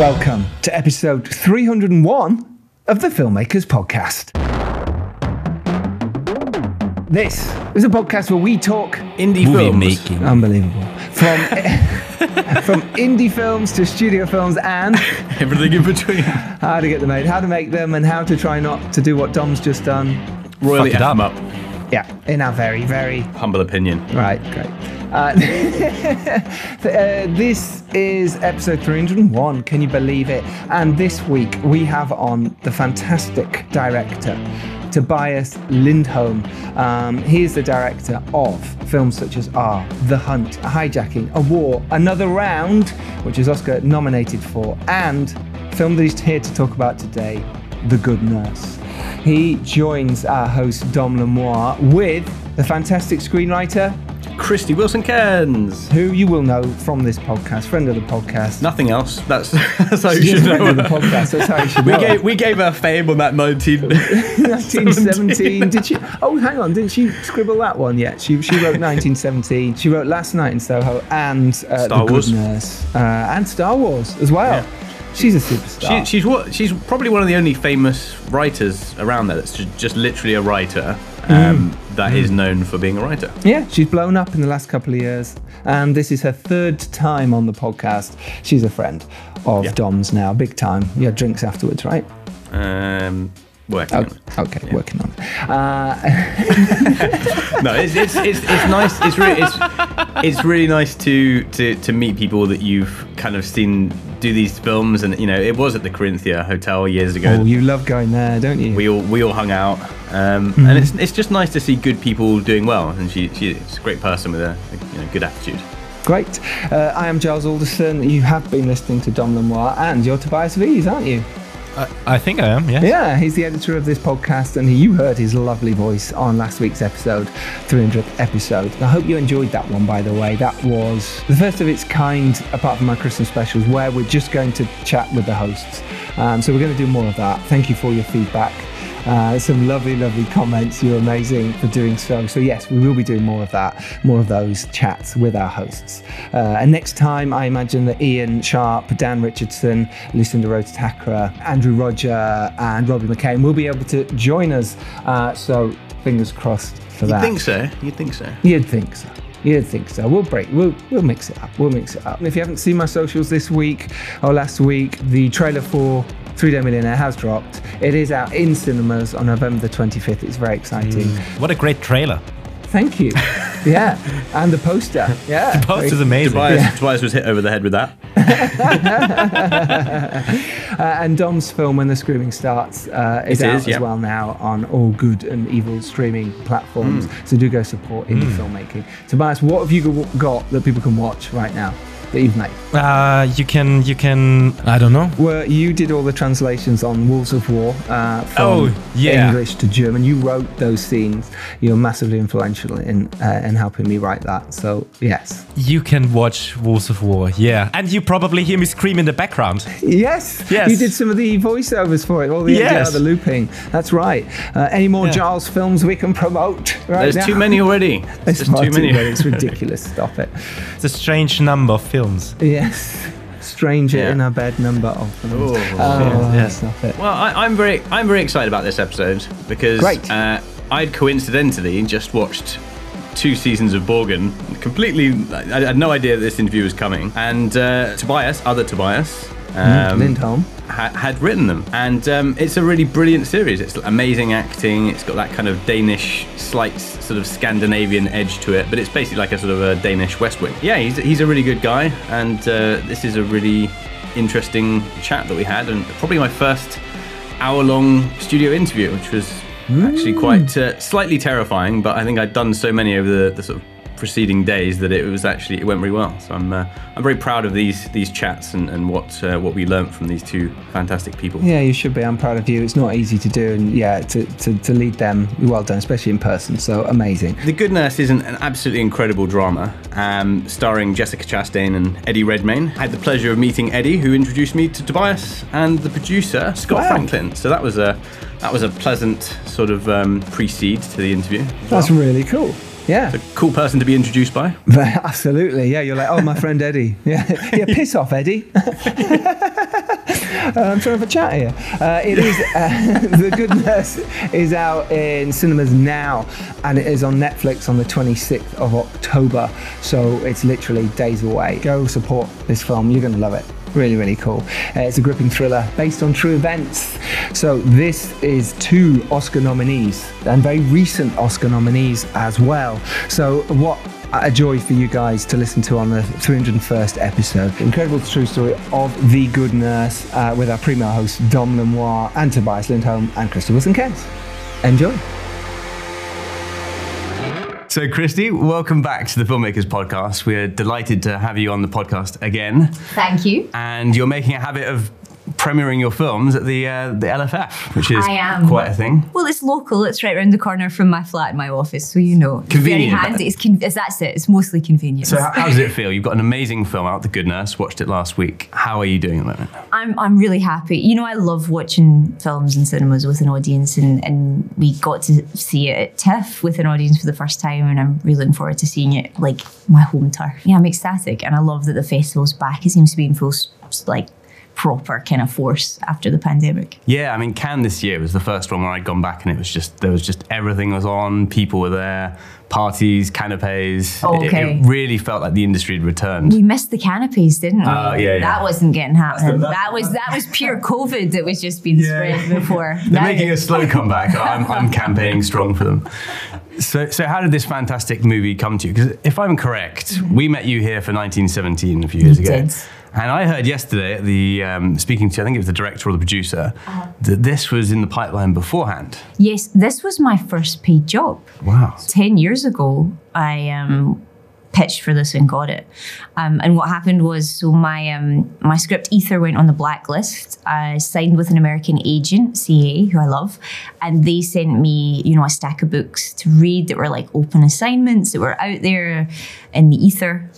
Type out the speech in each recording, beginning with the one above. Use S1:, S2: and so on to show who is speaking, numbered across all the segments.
S1: Welcome to episode 301 of the Filmmakers Podcast. This is a podcast where we talk
S2: Indie
S3: Movie
S2: films.
S3: making.
S1: unbelievable from from indie films to studio films and
S2: Everything in between.
S1: how to get them made, how to make them, and how to try not to do what Dom's just done.
S2: Royally
S3: Fuck it
S2: F
S3: up.
S2: up.
S1: Yeah, in our very, very
S2: Humble opinion.
S1: Right, great. Uh, uh, this is episode 301. Can you believe it? And this week we have on the fantastic director, Tobias Lindholm. Um, he is the director of films such as R, The Hunt, A Hijacking, A War, Another Round, which is Oscar nominated for, and film that he's here to talk about today, The Good Nurse. He joins our host Dom Lenoir with the fantastic screenwriter
S2: Krysty Wilson Cairns.
S1: who you will know from this podcast, friend of the podcast.
S2: Nothing else. That's, that's how you
S1: She's
S2: should
S1: a friend
S2: know.
S1: of the podcast. That's how you should
S2: We
S1: know. her.
S2: gave, we gave her fame on that 19.
S1: 1917. Did she? Oh, hang on. Didn't she scribble that one yet? She she wrote 1917. She wrote Last Night in Soho and uh,
S2: Star
S1: The
S2: Wars.
S1: Nurse uh, and Star Wars as well. She's a superstar.
S2: She, she's what? She's probably one of the only famous writers around there. That's ju- just literally a writer um, that is known for being a writer.
S1: yeah, she's blown up in the last couple of years, and this is her third time on the podcast. She's a friend of
S2: Yeah.
S1: Dom's now, big time. You had drinks afterwards, right?
S2: Um, working on
S1: Okay,
S2: it.
S1: okay working on it. Uh,
S2: no, it's, it's, it's, it's nice. It's really it's, it's really nice to, to to meet people that you've kind of seen do these films, and you know, it was at the Corinthia Hotel years ago.
S1: oh, you love going there, don't you?
S2: we all we all hung out, um,
S1: Mm-hmm.
S2: and it's it's just nice to see good people doing well, and she she's a great person with a, a you know, good attitude.
S1: Great. Uh, I am Giles Alderson. You have been listening to Dom Lenoir, and you're Tobias V's, aren't you?
S3: I, I think I am, yes.
S1: Yeah, he's the editor of this podcast, and you heard his lovely voice on last week's episode, 300th episode. I hope you enjoyed that one, by the way. That was the first of its kind, apart from my Christmas specials, where we're just going to chat with the hosts. Um, so we're going to do more of that. Thank you for your feedback. Uh, some lovely, lovely comments. You're amazing for doing so. So, yes, we will be doing more of that, more of those chats with our hosts. Uh, and next time, I imagine that Ian Sharp, Dan Richardson, Lucinda Rhodes Thakrar, Andrew Roger, and Robbie McCain will be able to join us. Uh, so, fingers crossed for that.
S2: You
S1: that.
S2: think so? You'd think so?
S1: You'd think so. You'd think so. We'll break. We'll we'll mix it up. We'll mix it up. And if you haven't seen my socials this week or last week, the trailer for Three Day Millionaire has dropped. It is out in cinemas on November the 25th. It's very exciting.
S3: What a great trailer.
S1: Thank you. Yeah, and the poster. Yeah,
S3: The poster's amazing.
S2: Tobias, Tobias was hit over the head with that.
S1: Uh, and Dom's film When the Screaming Starts uh, is
S2: It
S1: out
S2: is,
S1: as well now on all good and evil streaming platforms.
S2: Hmm.
S1: So do go support indie filmmaking. Tobias, what have you got that people can watch right now that you've?
S3: Uh, you can, you can, I don't know.
S1: Well, you did all the translations on Wolves of War uh, from
S3: Oh, yeah.
S1: English to German. You wrote those scenes. You're massively influential in uh, in helping me write that. So yes,
S3: You can watch Wolves of War, yeah. And you probably hear me scream in the background.
S1: yes,
S3: Yes.
S1: You did some of the voiceovers for it, all the
S3: Yes.
S1: yeah, the looping. That's right. Uh, any more
S3: Yeah.
S1: Giles films we can promote? Right
S2: There's
S1: now?
S2: too many already.
S1: It's
S2: There's just
S1: far
S2: too many.
S1: It's ridiculous. Stop it.
S3: It's a strange number of films.
S1: Yes. Stranger
S2: Yeah.
S1: in a bed number of films.
S2: Oh,
S1: Oh,
S3: yeah.
S1: stop it.
S2: Well, I, I'm very I'm very excited about this episode because Uh, I'd coincidentally just watched two seasons of Borgen. Completely, I I had no idea that this interview was coming. And uh, Tobias, other Tobias, um,
S1: Lindholm.
S2: ha- had written them, and um, it's a really brilliant series. It's amazing acting. It's got that kind of Danish, slight sort of Scandinavian edge to it, but it's basically like a sort of a Danish West Wing. Yeah, he's, he's a really good guy, and uh, this is a really interesting chat that we had, and probably my first hour-long studio interview, which was actually quite uh, slightly terrifying. But I think I'd done so many over the, the sort of preceding days that it was actually it went really well. So I'm uh, I'm very proud of these these chats and, and what uh, what we learnt from these two fantastic people.
S1: Yeah, you should be. I'm proud of you. It's not easy to do, and yeah, to, to, to lead them, well done, especially in person. So amazing.
S2: The Good Nurse is an, an absolutely incredible drama, um, starring Jessica Chastain and Eddie Redmayne. I had the pleasure of meeting Eddie, who introduced me to Tobias, and the producer Scott
S1: Wow.
S2: Franklin. So that was a that was a pleasant sort of um, precede to the interview.
S1: That's really cool. Yeah, It's a
S2: cool person to be introduced by.
S1: absolutely. Yeah, you're like, oh, my friend Eddie. Yeah, yeah. Piss off, Eddie. Uh, I'm trying to have a chat here. Uh, it is uh, The Good Nurse is out in cinemas now, and it is on Netflix on the 26th of October. So it's literally days away. Go support this film. You're going to love it. Really, really cool. Uh, it's a gripping thriller based on true events. So, this is two Oscar nominees and very recent Oscar nominees as well. So, what a joy for you guys to listen to on the 301st episode. Incredible true story of The Good Nurse uh, with our premier hosts Dom Lenoir and Tobias Lindholm and Krysty Wilson Kent. Enjoy.
S2: So, Krysty, welcome back to the Filmmakers Podcast. We're delighted to have you on the podcast again.
S4: Thank you.
S2: And you're making a habit of premiering your films at the uh, the LFF, which is quite a thing.
S4: Well, it's local. It's right around the corner from my flat and my office, so you know. It's
S2: Convenient.
S4: Very handy. It's, con- that's it. It's mostly convenient.
S2: So, how, how does it feel? You've got an amazing film out, The Good Nurse. Watched it last week. How are you doing at the moment?
S4: I'm I'm really happy. You know, I love watching films in cinemas with an audience, and, and we got to see it at TIFF with an audience for the first time, and I'm really looking forward to seeing it like my home turf. Yeah, I'm ecstatic, and I love that the festival's back. It seems to be in full like proper kind of force after the pandemic.
S2: Yeah, I mean, Cannes this year was the first one where I'd gone back and it was just there was just everything was on. People were there, parties, canapes.
S4: Oh,
S2: It-
S4: okay.
S2: It, really felt like the industry had returned.
S4: We missed the canopies, didn't we?
S2: Oh, yeah, yeah.
S4: That wasn't getting happening.
S2: That's-
S4: That was that was pure COVID that was just being spread before.
S2: They're
S4: That
S2: making a slow comeback. I'm, I'm campaigning strong for them. So, so how did this fantastic movie come to you? Because if I'm correct, we met you here for 1917 a few years
S4: We
S2: ago.
S4: did.
S2: And I heard yesterday at the um, speaking to I think it was the director or the producer
S4: Uh-huh.
S2: that this was in the pipeline beforehand.
S4: Yes, this was my first paid job.
S2: Wow.
S4: 10 years ago, I um, pitched for this and got it. Um, and what happened was, so my um, my script Aether went on the blacklist. I signed with an American agent, CA, who I love, and they sent me, you know, a stack of books to read that were like open assignments that were out there in the ether,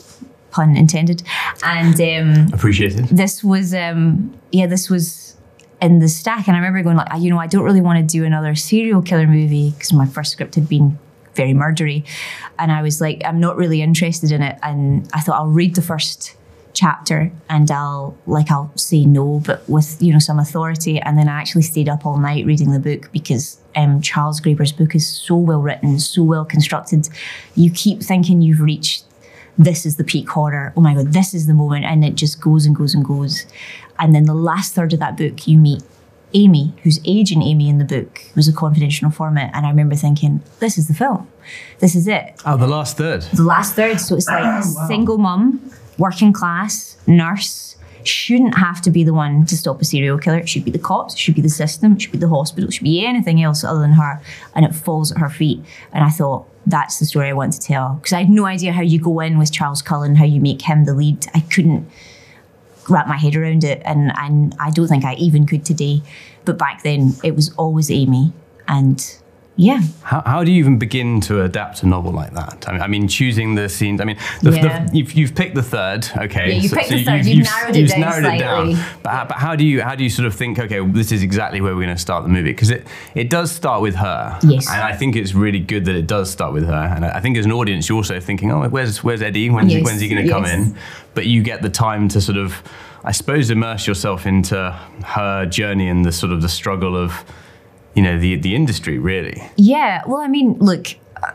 S4: pun intended. And um,
S2: Appreciated.
S4: this was um yeah this was in the stack. And i remember going like "Ah, you know i don't really want to do another serial killer movie because my first script had been very murdery. And i was like i'm not really interested in it. And i thought i'll read the first chapter and i'll like i'll say no but with you know some authority. And then i actually stayed up all night reading the book because um, charles graeber's book is so well written so well constructed. You keep thinking you've reached this is the peak horror. Oh my god, this is the moment, and it just goes and goes and goes. And then the last third of that book, you meet Amy, who's aging Amy in the book, was a confidential informant, and I remember thinking, this is the film, this is it.
S2: Oh, the last third.
S4: The last third, so it's like a single mum, working class, nurse. Shouldn't have to be the one to stop a serial killer. It should be the cops, it should be the system, it should be the hospital, it should be anything else other than her. And it falls at her feet. And I thought, that's the story I want to tell. Because I had no idea how you go in with Charles Cullen, how you make him the lead. I couldn't wrap my head around it. And, and I don't think I even could today. But back then, it was always Amy. And yeah,
S2: How, how do you even begin to adapt a novel like that? I mean, I mean choosing the scenes. I mean, the,
S4: Yeah.
S2: the, you've, you've picked the third. Okay,
S4: Yeah, you picked the third, you've narrowed it down slightly.
S2: But, how, but how do you how do you sort of think? Okay, this is exactly where we're going to start the movie because it it does start with her.
S4: Yes.
S2: and I think it's really good that it does start with her. And I think as an audience, you're also thinking, oh, where's where's Eddie? When's he, when's he going to come in? But you get the time to sort of, I suppose, immerse yourself into her journey and the sort of the struggle of, you know, the the industry really.
S4: Yeah, well, I mean, look,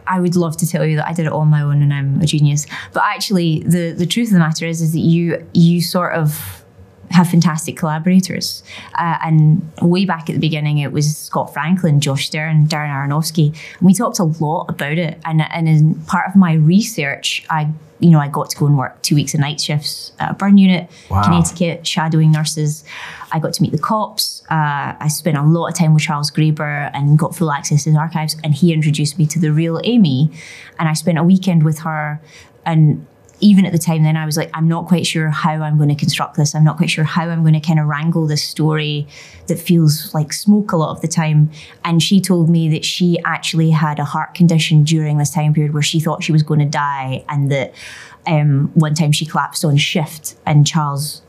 S4: I would love to tell you that I did it all on my own and I'm a genius, but actually, the the truth of the matter is, is that you you sort of have fantastic collaborators. Uh, and way back at the beginning, it was Scott Franklin, Josh Stern, Darren Aronofsky, and we talked a lot about it. And and in part of my research, I you know I got to go and work two weeks of night shifts at a burn unit,
S2: Wow.
S4: Connecticut, shadowing nurses. I got to meet the cops. Uh, I spent a lot of time with Charles Graeber and got full access to his archives. And he introduced me to the real Amy. And I spent a weekend with her. And even at the time, then I was like, I'm not quite sure how I'm going to construct this. I'm not quite sure how I'm going to kind of wrangle this story that feels like smoke a lot of the time. And she told me that she actually had a heart condition during this time period where she thought she was going to die, and that um, one time she collapsed on shift, and Charles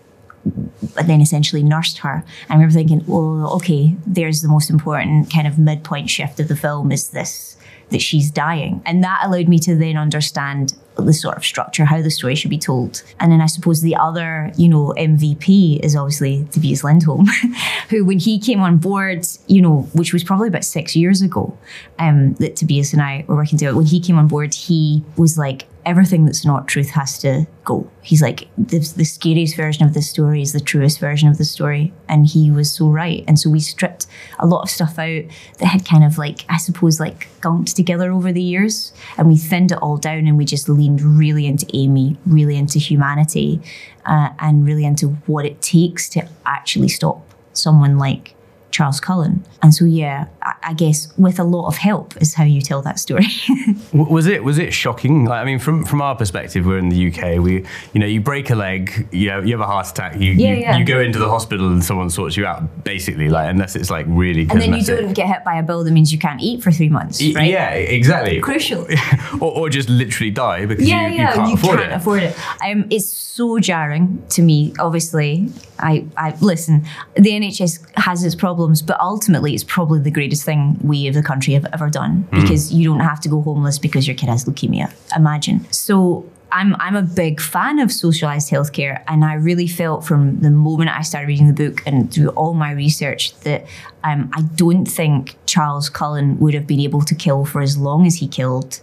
S4: and then essentially nursed her. I remember thinking, well, okay, there's the most important kind of midpoint shift of the film is this that she's dying. And that allowed me to then understand the sort of structure, how the story should be told. And then I suppose the other, you know, MVP is obviously Tobias Lindholm, who when he came on board, you know, which was probably about six years ago, um, that Tobias and I were working together. When he came on board, he was like, everything that's not truth has to go. He's like, the, the scariest version of the story is the truest version of the story. And he was so right. And so we stripped a lot of stuff out that had kind of like, I suppose, like gunked together over the years. And we thinned it all down and we just leaned really into Amy, really into humanity, uh, and really into what it takes to actually stop someone like Charles Cullen. And so, yeah, I, I guess with a lot of help is how you tell that story.
S2: Was it was it shocking? Like, I mean, from from our perspective, we're in the UK. We, you know, you break a leg, you know, you have a heart attack, you
S4: Yeah,
S2: you,
S4: yeah.
S2: you go into the hospital and someone sorts you out, basically. Like, unless it's like really
S4: and then you don't get hit by a bill that means you can't eat for three months, right?
S2: Yeah, exactly.
S4: Crucial.
S2: or, or just literally die because
S4: yeah,
S2: you,
S4: yeah,
S2: you can't afford
S4: can't
S2: it.
S4: afford it. Um, it's so jarring to me. Obviously, I, I listen. The NHS has its problems, but ultimately, it's probably the greatest thing we of the country have ever done because you don't have to go homeless because your kid has leukemia. Imagine. So. I'm, I'm a big fan of socialized healthcare, and I really felt from the moment I started reading the book and through all my research that um, I don't think Charles Cullen would have been able to kill for as long as he killed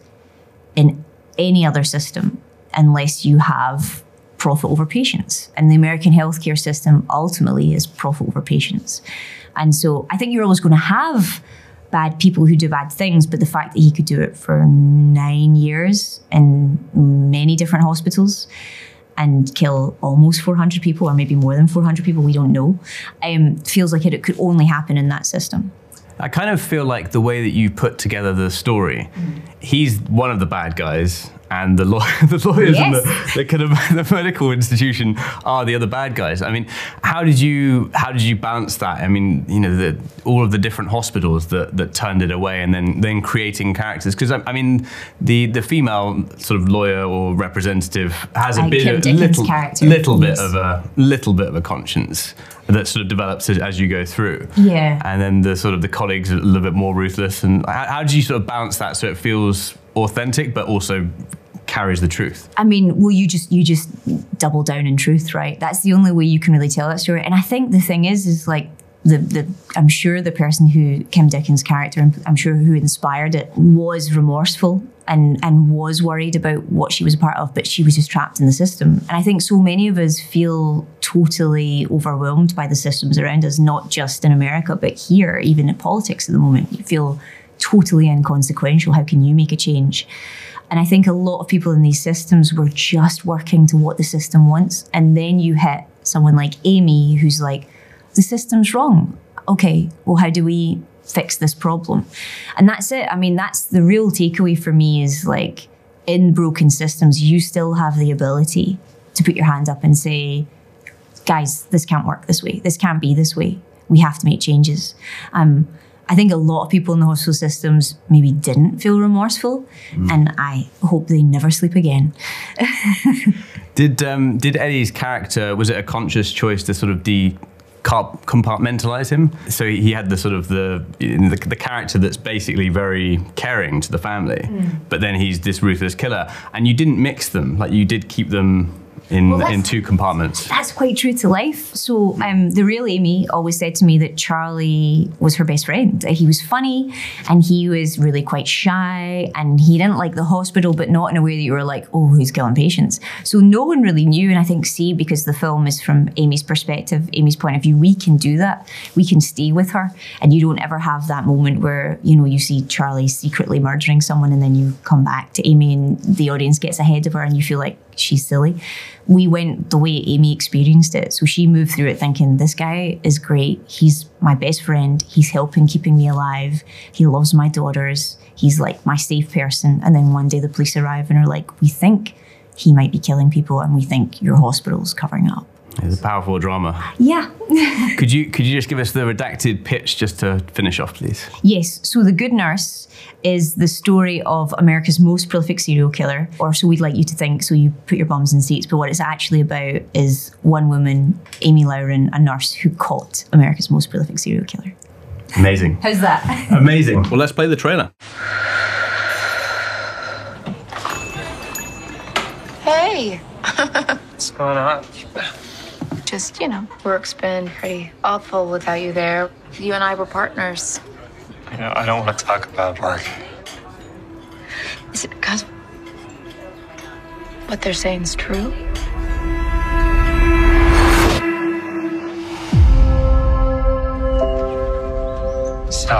S4: in any other system unless you have profit over patients. And the American healthcare system ultimately is profit over patients. And so I think you're always going to have bad people who do bad things, but the fact that he could do it for nine years in many different hospitals and kill almost 400 people or maybe more than 400 people, we don't know, um, feels like it, it could only happen in that system.
S2: I kind of feel like the way that you put together the story, he's one of the bad guys, and the, law- the lawyers and the, the kind of the medical institution are the other bad guys. I mean, how did you how did you balance that? I mean, you know, the, all of the different hospitals that, that turned it away, and then then creating characters. Because I, I mean, the the female sort of lawyer or representative has a bit of, little little bit
S4: Yes.
S2: of a little bit of a conscience that sort of develops as, as you go through
S4: Yeah.
S2: and then the sort of the colleagues are a little bit more ruthless. And how, how do you sort of balance that so it feels authentic but also carries the truth?
S4: I mean, well, you just you just double down in truth, right? That's the only way you can really tell that story. And I think the thing is, is like the the I'm sure the person who Kim Dickens' character, I'm, sure who inspired it, was remorseful and and was worried about what she was a part of, but she was just trapped in the system. And I think so many of us feel totally overwhelmed by the systems around us, not just in America, but here, even in politics at the moment. You feel totally inconsequential. How can you make a change? And I think a lot of people in these systems were just working to what the system wants. And then you hit someone like Amy, who's like, the system's wrong. Okay, well, how do we fix this problem? And that's it. I mean, that's the real takeaway for me is like, in broken systems, you still have the ability to put your hand up and say, guys, this can't work this way. This can't be this way. We have to make changes. Um, I think a lot of people in the hospital systems maybe didn't feel remorseful, and I hope they never sleep again.
S2: Did um, did Eddie's character was it a conscious choice to sort of de compartmentalize him? So he had the sort of the, the the character that's basically very caring to the family, but then he's this ruthless killer, and you didn't mix them. Like you did keep them in
S4: Well,
S2: in two compartments.
S4: That's quite true to life. So um, the real Amy always said to me that Charlie was her best friend. He was funny and he was really quite shy and he didn't like the hospital, but not in a way that you were like, oh, he's killing patients. So no one really knew. And I think, see, because the film is from Amy's perspective, Amy's point of view, we can do that. We can stay with her and you don't ever have that moment where, you know, you see Charlie secretly murdering someone and then you come back to Amy and the audience gets ahead of her and you feel like she's silly. We went the way Amy experienced it. So she moved through it thinking, this guy is great. He's my best friend. He's helping keeping me alive. He loves my daughters. He's like my safe person. And then one day the police arrive and are like, we think he might be killing people and we think your hospital's covering up.
S2: It's a powerful drama.
S4: Yeah.
S2: could you could you just give us the redacted pitch just to finish off, please?
S4: Yes. So the Good Nurse is the story of America's most prolific serial killer, or so we'd like you to think. So you put your bums in seats. But what it's actually about is one woman, Amy Loughren, a nurse who caught America's most prolific serial killer.
S2: Amazing.
S4: How's that?
S2: Amazing. Well, let's play the trailer.
S5: Hey.
S6: What's going on?
S5: Just, you know, work's been pretty awful without you there. You and I were partners.
S6: You know, I don't want to talk about work.
S5: Is it because what they're saying is true?
S6: So,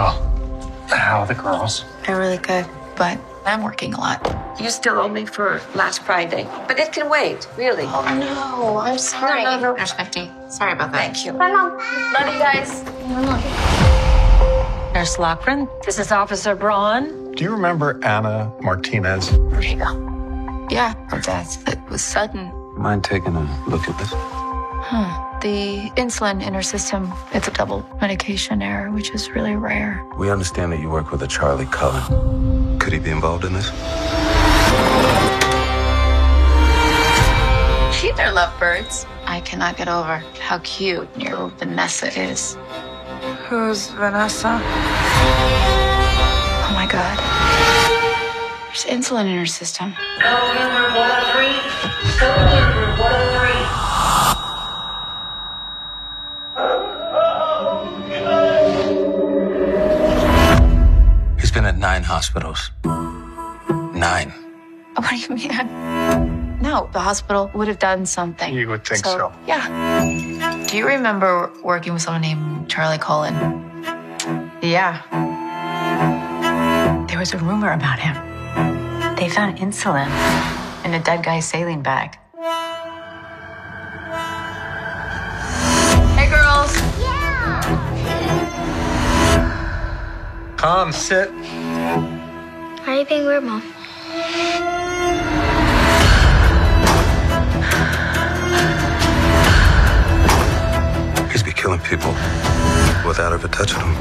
S6: how are the girls?
S5: They're really good, but I'm working a lot.
S7: You still owe me for last Friday, but it can wait, really.
S5: Oh no, I'm sorry.
S7: No, no, no.
S5: There's 50. Sorry about that.
S7: Thank you.
S5: Bye, Mom. Love you guys.
S7: Nurse Loughren, this is Officer Braun.
S6: Do you remember Anna Martinez?
S5: There you go. Yeah, her death. It was sudden.
S8: Mind taking a look at this?
S5: Huh the insulin in her system. It's a double medication error, which is really rare.
S8: We understand that you work with a Charlie Cullen. Could he be involved in this?
S5: Hey there, lovebirds. I cannot get over how cute your Vanessa is.
S7: Who's Vanessa?
S5: Oh my god. There's insulin in her system.
S8: Code number 103. Code number 103. Hospitals. Nine.
S5: What do you mean? No, the hospital would have done something.
S6: You would think so.
S5: Yeah. Do you remember working with someone named Charlie Cullen?
S7: Yeah. There was a rumor about him. They found insulin in a dead guy's saline bag.
S5: Hey, girls. Yeah.
S6: Come, sit.
S9: Why are you being weird, Mom?
S8: He's been killing people without ever touching them.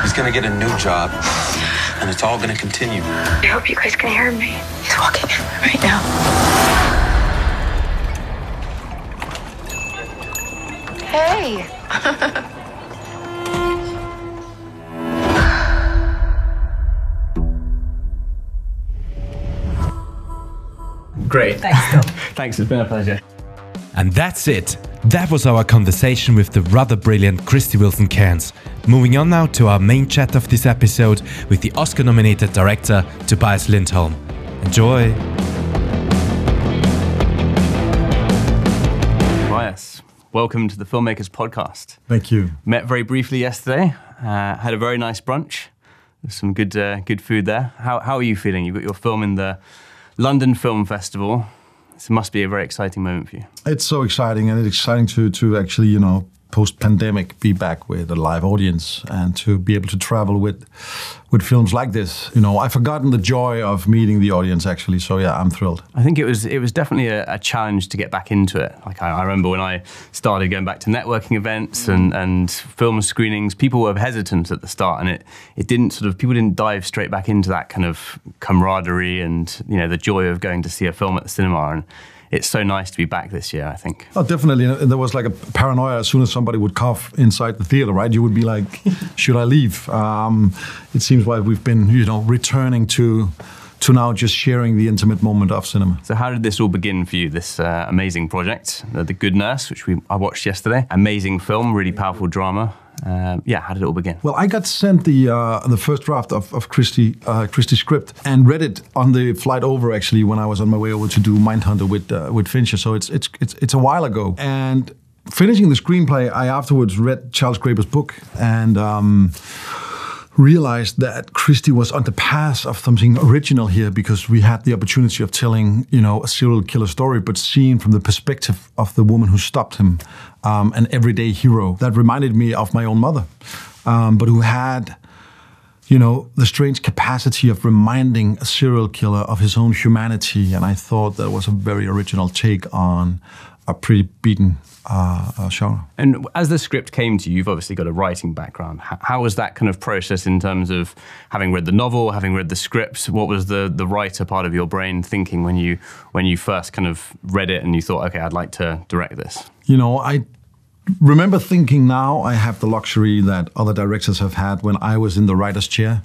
S8: He's gonna get a new job, and it's all gonna continue.
S5: I hope you guys can hear me. He's walking right now. Hey.
S2: Great. Thanks, Tom. Thanks, it's been a pleasure.
S3: And that's it. That was our conversation with the rather brilliant Krysty Wilson Cairns. Moving on now to our main chat of this episode with the Oscar nominated director Tobias Lindholm. Enjoy!
S2: Tobias, welcome to the Filmmakers Podcast.
S10: Thank you.
S2: Met very briefly yesterday. Uh, had a very nice brunch. There's some good, uh, good food there. How, how are you feeling? You've got your film in the London Film Festival. This must be a very exciting moment for you.
S10: It's so exciting, and it's exciting to to actually, you know, post pandemic, be back with a live audience and to be able to travel with with films like this. You know, I've forgotten the joy of meeting the audience actually. So yeah, I'm thrilled.
S2: I think it was it was definitely a, a challenge to get back into it. Like I, I, remember when I started going back to networking events and, and film screenings, people were hesitant at the start, and it it didn't sort of people didn't dive straight back into that kind of camaraderie and you know the joy of going to see a film at the cinema and. It's so nice to be back this year, I think.
S10: Oh, definitely. And there was like a paranoia as soon as somebody would cough inside the theater, right? You would be like, should I leave? Um, it seems like we've been, you know, returning to to now just sharing the intimate moment of cinema.
S2: So, how did this all begin for you? This uh, amazing project, uh, The Good Nurse, which we I watched yesterday. Amazing film, really powerful drama. Um, yeah, how did it all begin?
S10: Well, I got sent the uh, the first draft of, of Krysty uh, script and read it on the flight over. Actually, when I was on my way over to do Mindhunter with uh, with Fincher, so it's it's it's it's a while ago. And finishing the screenplay, I afterwards read Charles Graeber's book and. Um, realized that Krysty was on the path of something original here because we had the opportunity of telling, you know, a serial killer story, but seen from the perspective of the woman who stopped him, um, an everyday hero. That reminded me of my own mother, um, but who had, you know, the strange capacity of reminding a serial killer of his own humanity. And I thought that was a very original take on a pretty beaten uh, uh, genre.
S2: And as the script came to you, you've obviously got a writing background. How, how, was that kind of process in terms of having read the novel, having read the script? What was the the writer part of your brain thinking when you when you first kind of read it and you thought, okay, I'd like to direct this?
S10: You know, I remember thinking now I have the luxury that other directors have had when I was in the writer's chair.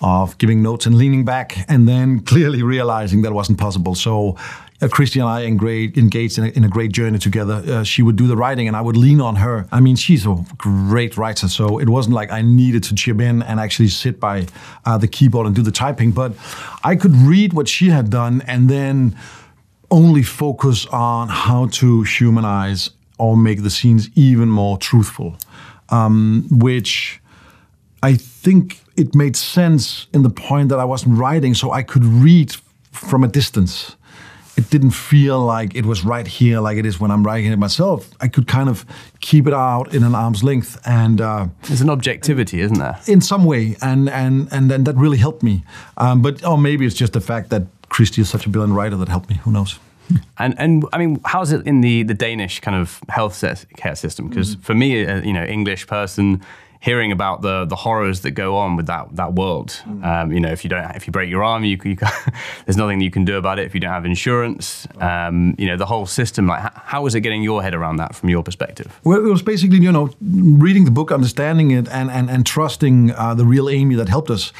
S10: of giving notes and leaning back, and then clearly realizing that wasn't possible. So. Uh, Krysty and I engaged, engaged in, a, in a great journey together. Uh, she would do the writing, and I would lean on her. I mean, she's a great writer, so it wasn't like I needed to chip in and actually sit by uh, the keyboard and do the typing. But I could read what she had done, and then only focus on how to humanize or make the scenes even more truthful, um, which I think it made sense in the point that I wasn't writing, so I could read from a distance. It didn't feel like it was right here, like it is when I'm writing it myself. I could kind of keep it out in an arm's length, and uh,
S2: there's an objectivity, isn't there?
S10: In some way, and and and then that really helped me. Um, but or maybe it's just the fact that Krysty is such a brilliant writer that helped me. Who knows?
S2: And and I mean, how's it in the the Danish kind of health care system? Because mm. for me, uh, you know, English person hearing about the the horrors that go on with that that world. Mm. Um, you know, if you don't, if you break your arm, you, you there's nothing you can do about it if you don't have insurance. Um, you know, the whole system. Like, how was it getting your head around that from your perspective?
S10: Well, it was basically you know reading the book, understanding it, and and and trusting uh, the real Amy that helped us.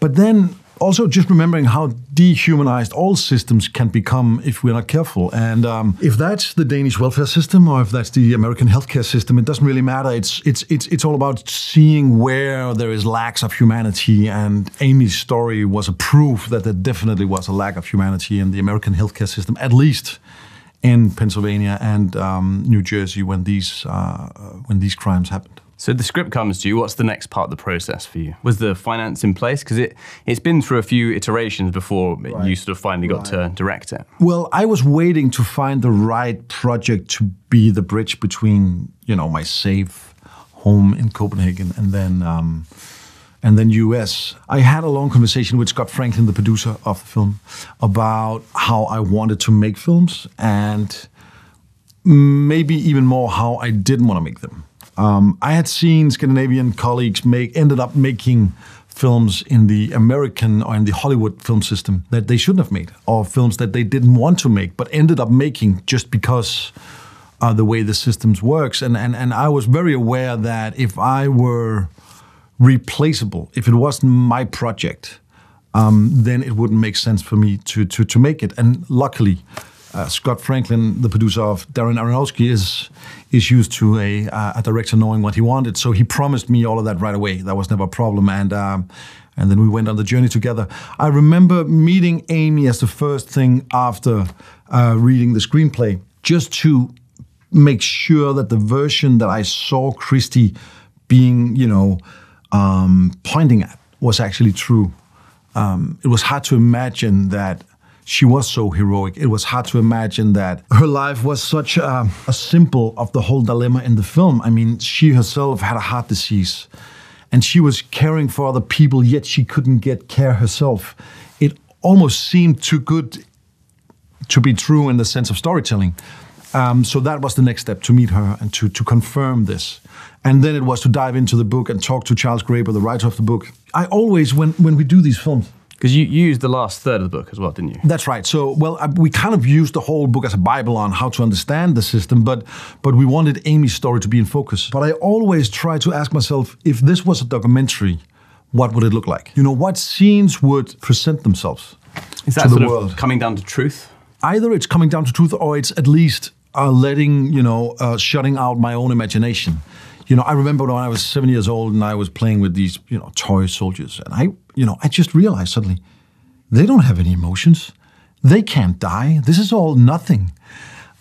S10: But then also just remembering how dehumanized all systems can become if we're not careful. And um, if that's the Danish welfare system or if that's the American healthcare system, it doesn't really matter. It's it's it's it's all about seeing where there is lacks of humanity. And Amy's story was a proof that there definitely was a lack of humanity in the American healthcare system, at least in Pennsylvania and um, New Jersey when these uh, when these crimes happened.
S2: So the script comes to you. What's the next part of the process for you? Was the finance in place? Because it it's been through a few iterations before right. you sort of finally got right. to direct it.
S10: Well, I was waiting to find the right project to be the bridge between you know my safe home in Copenhagen and then. Um, and then US. I had a long conversation with Scott Franklin, the producer of the film, about how I wanted to make films and maybe even more how I didn't want to make them. Um, I had seen Scandinavian colleagues make ended up making films in the American or in the Hollywood film system that they shouldn't have made, or films that they didn't want to make but ended up making just because uh, the way the systems works. And, and and I was very aware that if I were replaceable, if it wasn't my project, um, then it wouldn't make sense for me to to to make it. And luckily, uh, Scott Franklin, the producer of Darren Aronofsky, is is used to a, uh, a director knowing what he wanted. So he promised me all of that right away. That was never a problem, and um, and then we went on the journey together. I remember meeting Amy as the first thing after uh, reading the screenplay, just to make sure that the version that I saw Krysty being, you know, um, pointing at was actually true. Um, it was hard to imagine that she was so heroic. It was hard to imagine that her life was such a, a symbol of the whole dilemma in the film. I mean, she herself had a heart disease and she was caring for other people, yet she couldn't get care herself. It almost seemed too good to be true in the sense of storytelling. Um, so that was the next step to meet her and to, to confirm this. And then it was to dive into the book and talk to Charles Graeber, the writer of the book. I always, when, when we do these films,
S2: because you, used the last third of the book as well, didn't you?
S10: That's right. So, well, uh, we kind of used the whole book as a Bible on how to understand the system, but but we wanted Amy's story to be in focus. But I always try to ask myself if this was a documentary, what would it look like? You know, what scenes would present themselves
S2: Is that
S10: to
S2: the
S10: world?
S2: coming down to truth?
S10: Either it's coming down to truth, or it's at least uh, letting you know, uh, shutting out my own imagination you know, I remember when I was seven years old and I was playing with these, you know, toy soldiers, and I, you know, I just realized suddenly they don't have any emotions. They can't die. This is all nothing.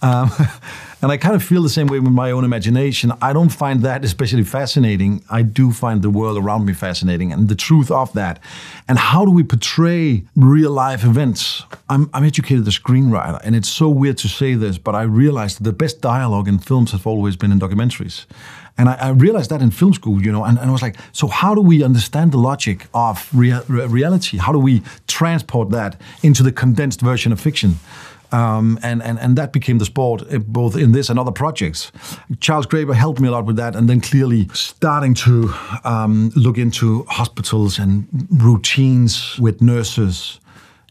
S10: Um, and I kind of feel the same way with my own imagination. I don't find that especially fascinating. I do find the world around me fascinating and the truth of that. And how do we portray real life events? I'm, I'm educated as a screenwriter, and it's so weird to say this, but I realized that the best dialogue in films have always been in documentaries. And I, I, realized that in film school, you know, and, and, I was like, so how do we understand the logic of rea- reality? How do we transport that into the condensed version of fiction? Um, and, and, and that became the sport, eh, both in this and other projects. Charles Graeber helped me a lot with that, and then clearly starting to um, look into hospitals and routines with nurses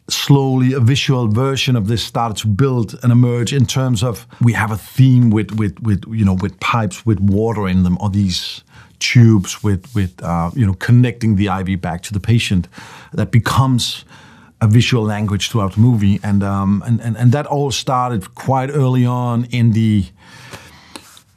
S10: slowly a visual version of this started to build and emerge in terms of we have a theme with with with you know with pipes with water in them or these tubes, with with uh, you know connecting the IV back to the patient, that becomes a visual language throughout the movie, and um, and, and and that all started quite early on in the.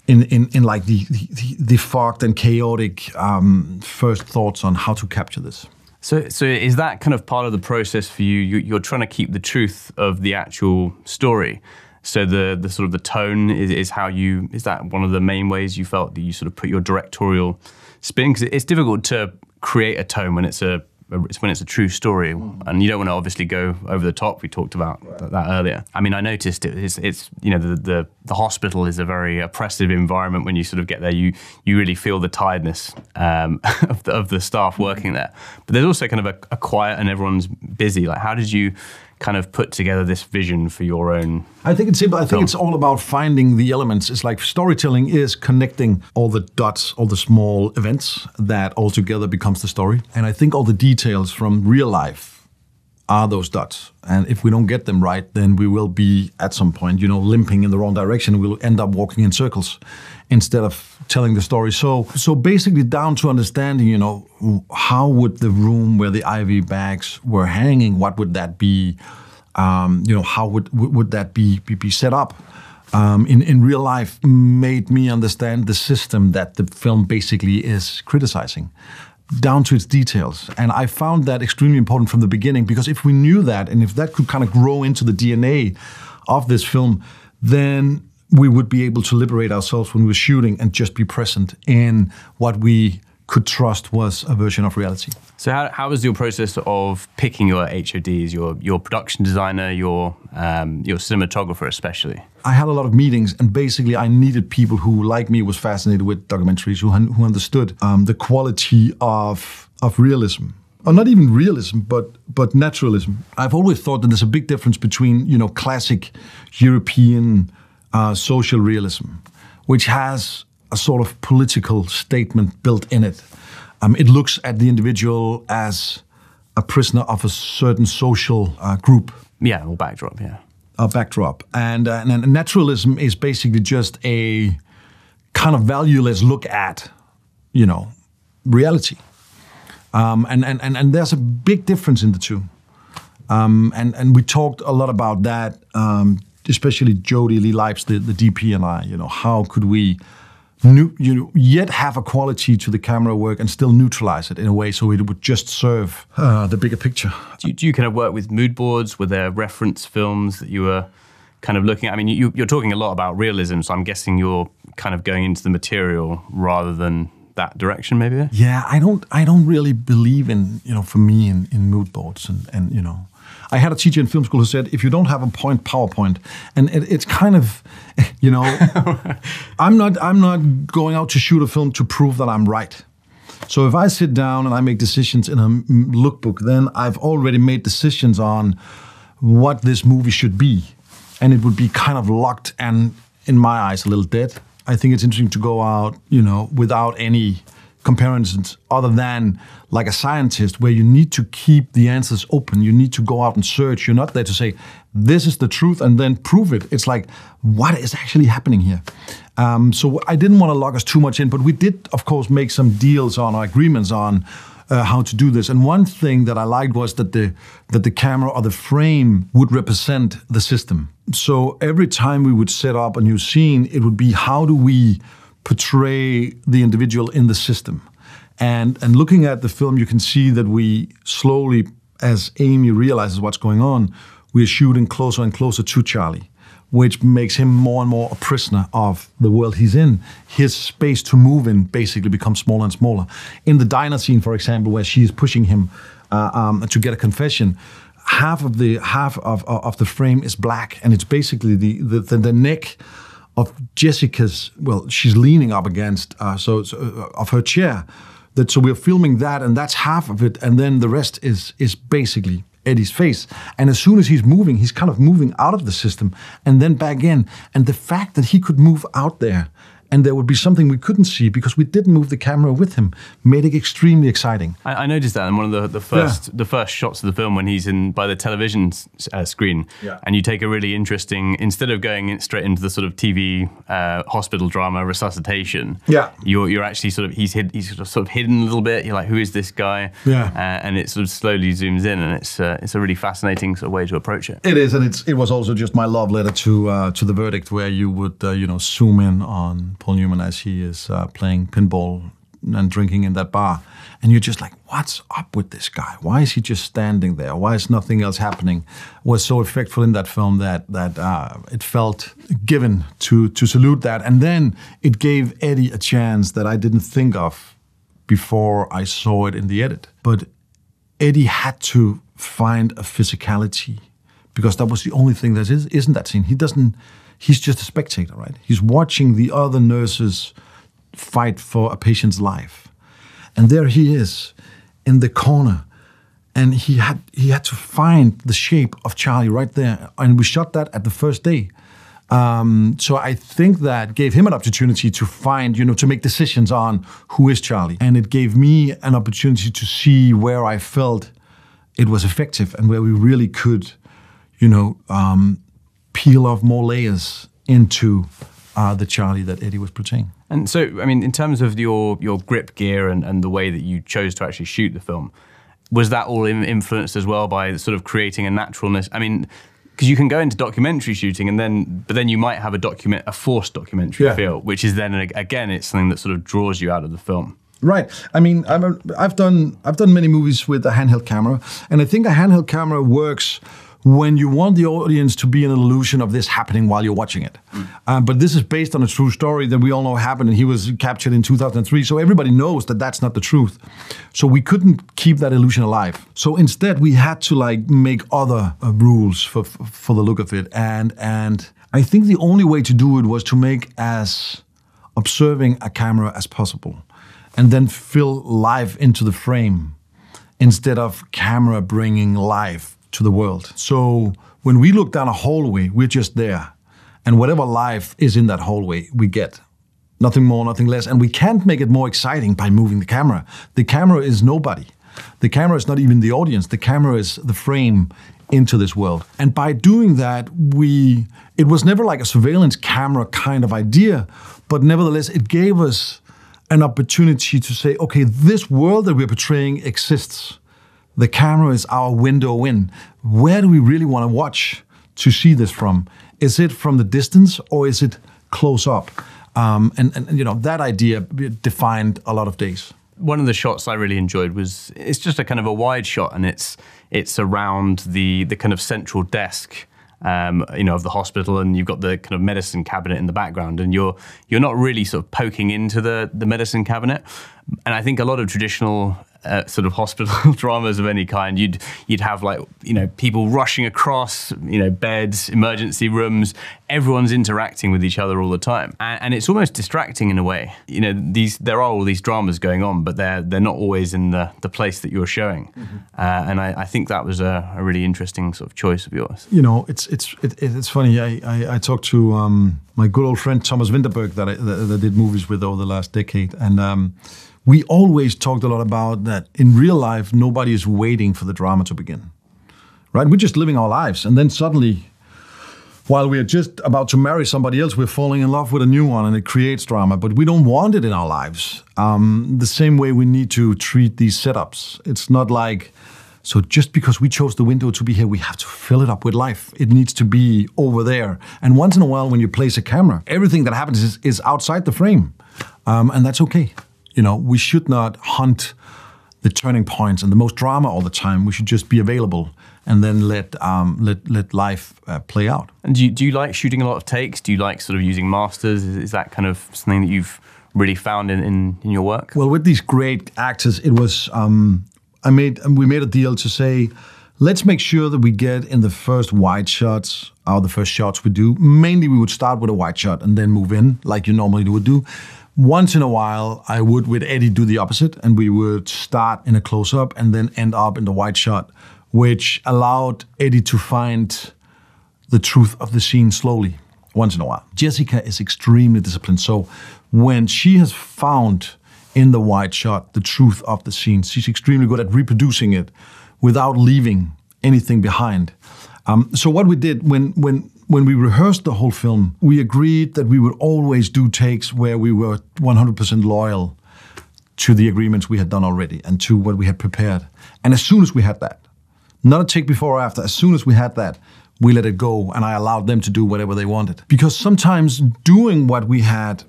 S10: In, in, in like the, the, the fogged and chaotic um, first thoughts on how to capture this.
S2: So, so is that kind of part of the process for you? you? You're trying to keep the truth of the actual story. So the the sort of the tone is, is how you is that one of the main ways you felt that you sort of put your directorial spin because it's difficult to create a tone when it's a it's when it's a true story, and you don't want to obviously go over the top. We talked about right. that earlier. I mean, I noticed it, it's, it's you know the, the, the hospital is a very oppressive environment when you sort of get there. You you really feel the tiredness um, of, the, of the staff working there. But there's also kind of a, a quiet and everyone's busy. Like, how did you kind of put together this vision for your own?
S10: I think it's simple. I think film? it's all about finding the elements. It's like storytelling is connecting all the dots, all the small events that all together becomes the story. And I think all the details from real life are those dots. And if we don't get them right, then we will be at some point, you know, limping in the wrong direction. We'll end up walking in circles instead of telling the story. So, so basically, down to understanding, you know, how would the room where the IV bags were hanging, what would that be? Um, you know, how would would that be be, be set up? Um, in in real life, made me understand the system that the film basically is criticizing down to its details. And I found that extremely important from the beginning because if we knew that and if that could kind of grow into the DNA of this film, then we would be able to liberate ourselves when we were shooting and just be present in what we could trust was a version of reality.
S2: So how, how was your process of picking your HODs, your your production designer, your um, your cinematographer especially?
S10: I had a lot of meetings, and basically I needed people who, like me, was fascinated with documentaries, who who understood um, the quality of of realism or not even realism, but but naturalism. I've always thought that there's a big difference between you know classic European uh, social realism, which has a sort of political statement built in it. Um, it looks at the individual as a prisoner of a certain social uh, group.
S2: Yeah, or backdrop, yeah.
S10: A backdrop. And, uh, and naturalism is basically just a kind of valueless look at, you know, reality. Um, and, and, and, and there's a big difference in the two. Um, and, and we talked a lot about that, um, especially Jody Lee Lipes, the, the DP, and I. You know, how could we new, you know, yet have a quality to the camera work and still neutralize it in a way so it would just serve uh, the bigger picture.
S2: Do you, do you, kind of work with mood boards? Were there reference films that you were kind of looking at? I mean, you, you're talking a lot about realism, so I'm guessing you're kind of going into the material rather than that direction maybe
S10: yeah i don't i don't really believe in you know for me in, in mood boards and and you know I had a teacher in film school who said, if you don't have a point PowerPoint, and it, it's kind of, you know, I'm not I'm not going out to shoot a film to prove that I'm right. So if I sit down and I make decisions in a lookbook, then I've already made decisions on what this movie should be, and it would be kind of locked and, in my eyes, a little dead. I think it's interesting to go out, you know, without any comparisons other than like a scientist where you need to keep the answers open. You need to go out and search. You're not there to say this is the truth and then prove it. It's like what is actually happening here? Um, so i didn't want to log us too much in but we did of course make some deals on our agreements on uh, how to do this. And one thing that i liked was that the that the camera or the frame would represent the system. So every time we would set up a new scene it would be how do we portray the individual in the system. And, and looking at the film, you can see that we slowly, as Amy realizes what's going on, we're shooting closer and closer to Charlie, which makes him more and more a prisoner of the world he's in. His space to move in basically becomes smaller and smaller. In the diner scene, for example, where she's pushing him uh, um, to get a confession, half of the half of, of the frame is black, and it's basically the the, the, the neck of Jessica's, well, she's leaning up against, uh, so, uh, of her chair. That so we're filming that, and that's half of it, and then the rest is is basically Eddie's face. And as soon as he's moving, he's kind of moving out of the system and then back in. And the fact that he could move out there and there would be something we couldn't see because we didn't move the camera with him, made it extremely exciting.
S2: I, I noticed that in one of the, the first yeah. the first shots of the film when he's in by the television uh, screen, yeah. and you take a really interesting instead of going straight into the sort of TV uh, hospital drama resuscitation.
S10: Yeah,
S2: you're you're actually sort of he's hid, he's sort of, sort of hidden a little bit. You're like, who is this guy?
S10: Yeah,
S2: uh, and it sort of slowly zooms in, and it's uh, it's a really fascinating sort of way to approach it.
S10: It is, and it's it was also just my love letter to uh, to the verdict where you would uh, you know zoom in on Paul Newman as he is uh, playing pinball and drinking in that bar. And you're just like, what's up with this guy? Why is he just standing there? Why is nothing else happening? Was so effectful in that film that that uh, it felt given to to salute that, and then it gave Eddie a chance that I didn't think of before I saw it in the edit. But Eddie had to find a physicality because that was the only thing that is, isn't that scene. He doesn't he's just a spectator, right? He's watching the other nurses fight for a patient's life. And there he is in the corner. And he had he had to find the shape of Charlie right there. And we shot that at the first day. Um, so I think that gave him an opportunity to find, you know, to make decisions on who is Charlie. And it gave me an opportunity to see where I felt it was effective and where we really could, you know, um, peel off more layers into uh, the Charlie that Eddie was portraying.
S2: And so, I mean, in terms of your your grip gear and, and the way that you chose to actually shoot the film, was that all influenced as well by sort of creating a naturalness? I mean, because you can go into documentary shooting and then, but then you might have a document, a forced documentary yeah. feel, which is then again, it's something that sort of draws you out of the film.
S10: Right. I mean, i have done I've done many movies with a handheld camera, and I think a handheld camera works when you want the audience to be an illusion of this happening while you're watching it. Mm. Um, but this is based on a true story that we all know happened, and he was captured in 2003. So everybody knows that that's not the truth. So we couldn't keep that illusion alive. So instead, we had to like make other uh, rules for for the look of it, and and I think the only way to do it was to make as observing a camera as possible, and then fill life into the frame instead of camera bringing life to the world. So when we look down a hallway, we're just there. And whatever life is in that hallway, we get. Nothing more, nothing less. And we can't make it more exciting by moving the camera. The camera is nobody. The camera is not even the audience. The camera is the frame into this world. And by doing that, we it was never like a surveillance camera kind of idea, but nevertheless it gave us an opportunity to say, okay, this world that we're portraying exists. The camera is our window in. Where do we really want to watch to see this from? Is it from the distance or is it close up? Um, and, and, you know that idea defined a lot of days.
S2: One of the shots I really enjoyed was it's just a kind of a wide shot, and it's it's around the the kind of central desk um, you know, of the hospital, and you've got the kind of medicine cabinet in the background, and you're you're not really sort of poking into the the medicine cabinet. And I think a lot of traditional uh, sort of hospital dramas of any kind, you'd you'd have like you know people rushing across you know beds, emergency rooms. Everyone's interacting with each other all the time, and, and, it's almost distracting in a way. You know, these there are all these dramas going on, but they're they're not always in the the place that you're showing. Mm-hmm. Uh, and I, I, think that was a, a, really interesting sort of choice of yours.
S10: You know, it's it's it, it's funny. I I, I talked to um, my good old friend Thomas Vinterberg that I that, that did movies with over the last decade, and. Um, we always talked a lot about that in real life, nobody is waiting for the drama to begin. Right? We're just living our lives. And then suddenly, while we are just about to marry somebody else, we're falling in love with a new one and it creates drama. But we don't want it in our lives. Um, the same way we need to treat these setups. It's not like, so just because we chose the window to be here, we have to fill it up with life. It needs to be over there. And once in a while, when you place a camera, everything that happens is, is outside the frame. Um, and that's okay. You know, we should not hunt the turning points and the most drama all the time. We should just be available and then let um, let let life uh, play out.
S2: And do you, do you like shooting a lot of takes? Do you like sort of using masters? Is, is that kind of something that you've really found in, in, in, your work?
S10: Well, with these great actors, it was um, I made we made a deal to say. Let's make sure that we get in the first wide shots, or the first shots we do. Mainly, we would start with a wide shot and then move in, like you normally would do. Once in a while, I would with Eddie do the opposite, and we would start in a close up and then end up in the wide shot, which allowed Eddie to find the truth of the scene slowly. once in a while. Jessica is extremely disciplined. So when she has found in the wide shot the truth of the scene, she's extremely good at reproducing it without leaving anything behind. Um, so what we did when when when we rehearsed the whole film, we agreed that we would always do takes where we were 100% loyal to the agreements we had done already and to what we had prepared. And as soon as we had that, not a take before or after, as soon as we had that, we let it go and I allowed them to do whatever they wanted. Because sometimes doing what we had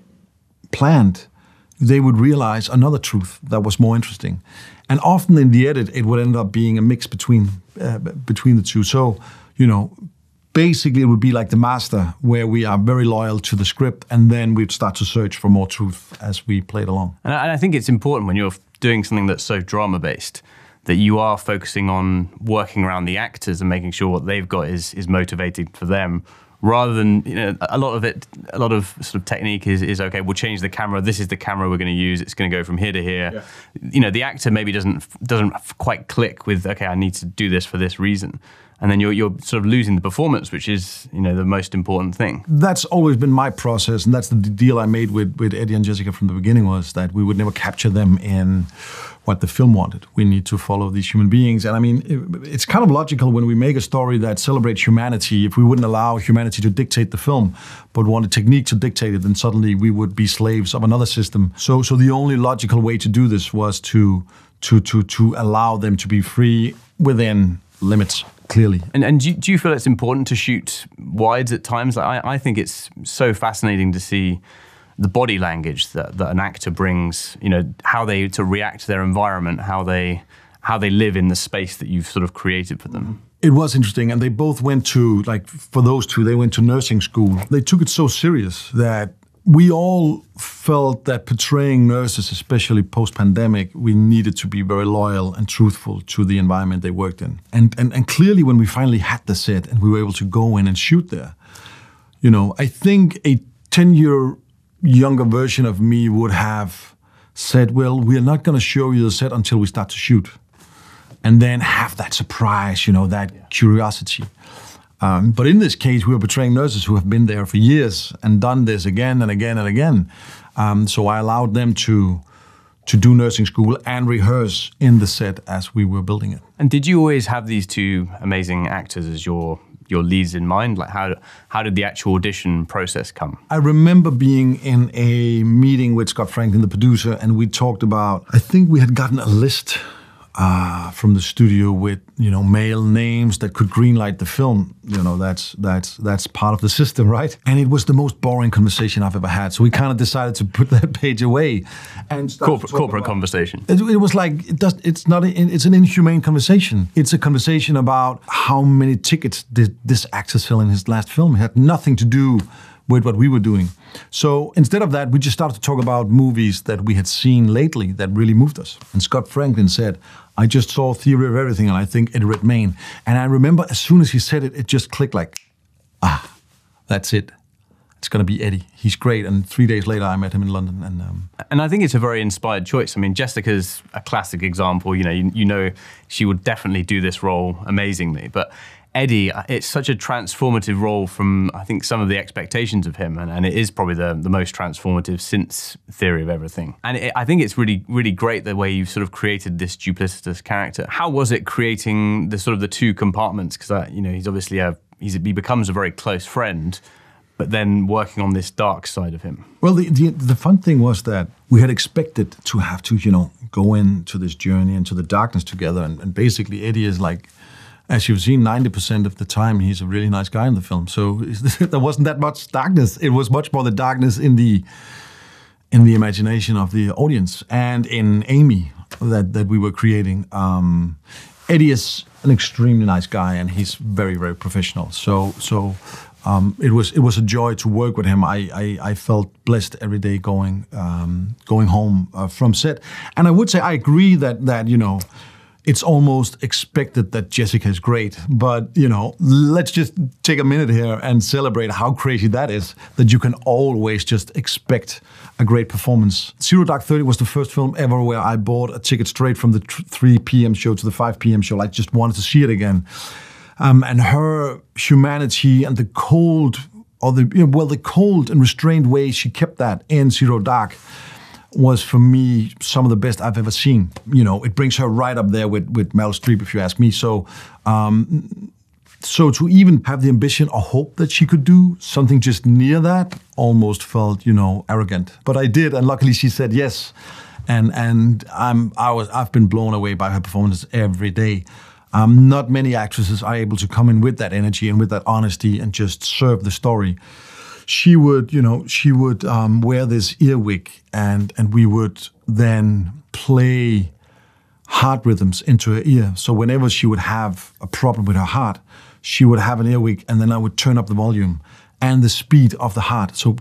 S10: planned, they would realize another truth that was more interesting. And often in the edit, it would end up being a mix between uh, between the two. So, you know, basically it would be like the master, where we are very loyal to the script, and then we'd start to search for more truth as we played along.
S2: And I, and I think it's important when you're doing something that's so drama based that you are focusing on working around the actors and making sure what they've got is is motivating for them rather than you know a lot of it a lot of sort of technique is, is okay we'll change the camera this is the camera we're going to use it's going to go from here to here yeah. you know the actor maybe doesn't doesn't quite click with okay i need to do this for this reason and then you're, you're sort of losing the performance, which is you know the most important thing.
S10: That's always been my process, and that's the deal I made with, with Eddie and Jessica from the beginning was that we would never capture them in what the film wanted. We need to follow these human beings, and I mean it, it's kind of logical when we make a story that celebrates humanity. If we wouldn't allow humanity to dictate the film, but want a technique to dictate it, then suddenly we would be slaves of another system. So so the only logical way to do this was to to to to allow them to be free within limits clearly.
S2: And, and do, you, do you feel it's important to shoot wides at times? I, I think it's so fascinating to see the body language that, that an actor brings, you know, how they to react to their environment, how they how they live in the space that you've sort of created for them. Mm-hmm.
S10: It was interesting, and they both went to like for those two, they went to nursing school. They took it so serious that we all felt that portraying nurses, especially post pandemic, we needed to be very loyal and truthful to the environment they worked in. And, and, and clearly, when we finally had the set and we were able to go in and shoot there, you know, I think a 10 year younger version of me would have said, Well, we're not going to show you the set until we start to shoot. And then have that surprise, you know, that yeah. curiosity. Um, but in this case, we were portraying nurses who have been there for years and done this again and again and again. Um, so I allowed them to to do nursing school and rehearse in the set as we were building it.
S2: And did you always have these two amazing actors as your your leads in mind? Like how how did the actual audition process come?
S10: I remember being in a meeting with Scott Franklin, the producer, and we talked about. I think we had gotten a list uh, from the studio with you know male names that could greenlight the film. You know that's that's that's part of the system, right? And it was the most boring conversation I've ever had. So we kind of decided to put that page away and
S2: corporate, corporate conversation.
S10: It, it, was like it does. It's not. A, it's an inhumane conversation. It's a conversation about how many tickets did this actor sell in his last film. It had nothing to do with what we were doing. So instead of that, we just started to talk about movies that we had seen lately that really moved us. And Scott Franklin said, I just saw Theory of Everything and I think Eddie Redmayne. And I remember as soon as he said it, it just clicked like, ah, that's it. It's going to be Eddie. He's great. And three days later, I met him in London. And um,
S2: and I think it's a very inspired choice. I mean, Jessica's a classic example. You know, you, you know, she would definitely do this role amazingly. But Eddie, uh, it's such a transformative role from I think some of the expectations of him, and, and it is probably the, the most transformative since Theory of Everything. And it, I think it's really really great the way you've sort of created this duplicitous character. How was it creating the sort of the two compartments? Because you know he's obviously a he's, he becomes a very close friend, but then working on this dark side of him.
S10: Well, the, the, the fun thing was that we had expected to have to you know go into this journey into the darkness together, and, and basically Eddie is like as you've seen, 90% of the time he's a really nice guy in the film. So there wasn't that much darkness. It was much more the darkness in the in the imagination of the audience and in Amy that that we were creating. Um, Eddie is an extremely nice guy and he's very very professional. So so. Um, it was it was a joy to work with him. I I, I felt blessed every day going um, going home uh, from set, and I would say I agree that that you know it's almost expected that Jessica is great. But, you know, let's just take a minute here and celebrate how crazy that is that you can always just expect a great performance. Zero Dark 30 was the first film ever where I bought a ticket straight from the 3 p.m. show to the 5 p.m. show. I just wanted to see it again. Um, and her humanity and the cold or the you know, well, the cold and restrained way she kept that in Zero Dark was for me some of the best I've ever seen. You know, it brings her right up there with with Meryl Streep, if you ask me. So. Um, so to even have the ambition or hope that she could do something just near that almost felt, you know, arrogant. But I did, and luckily she said yes. And and I'm I was I've been blown away by her performance every day. Um, not many actresses are able to come in with that energy and with that honesty and just serve the story. She would, you know, she would um, wear this earwig, and and we would then play heart rhythms into her ear. So whenever she would have a problem with her heart, she would have an earwig, and then I would turn up the volume and the speed of the heart. So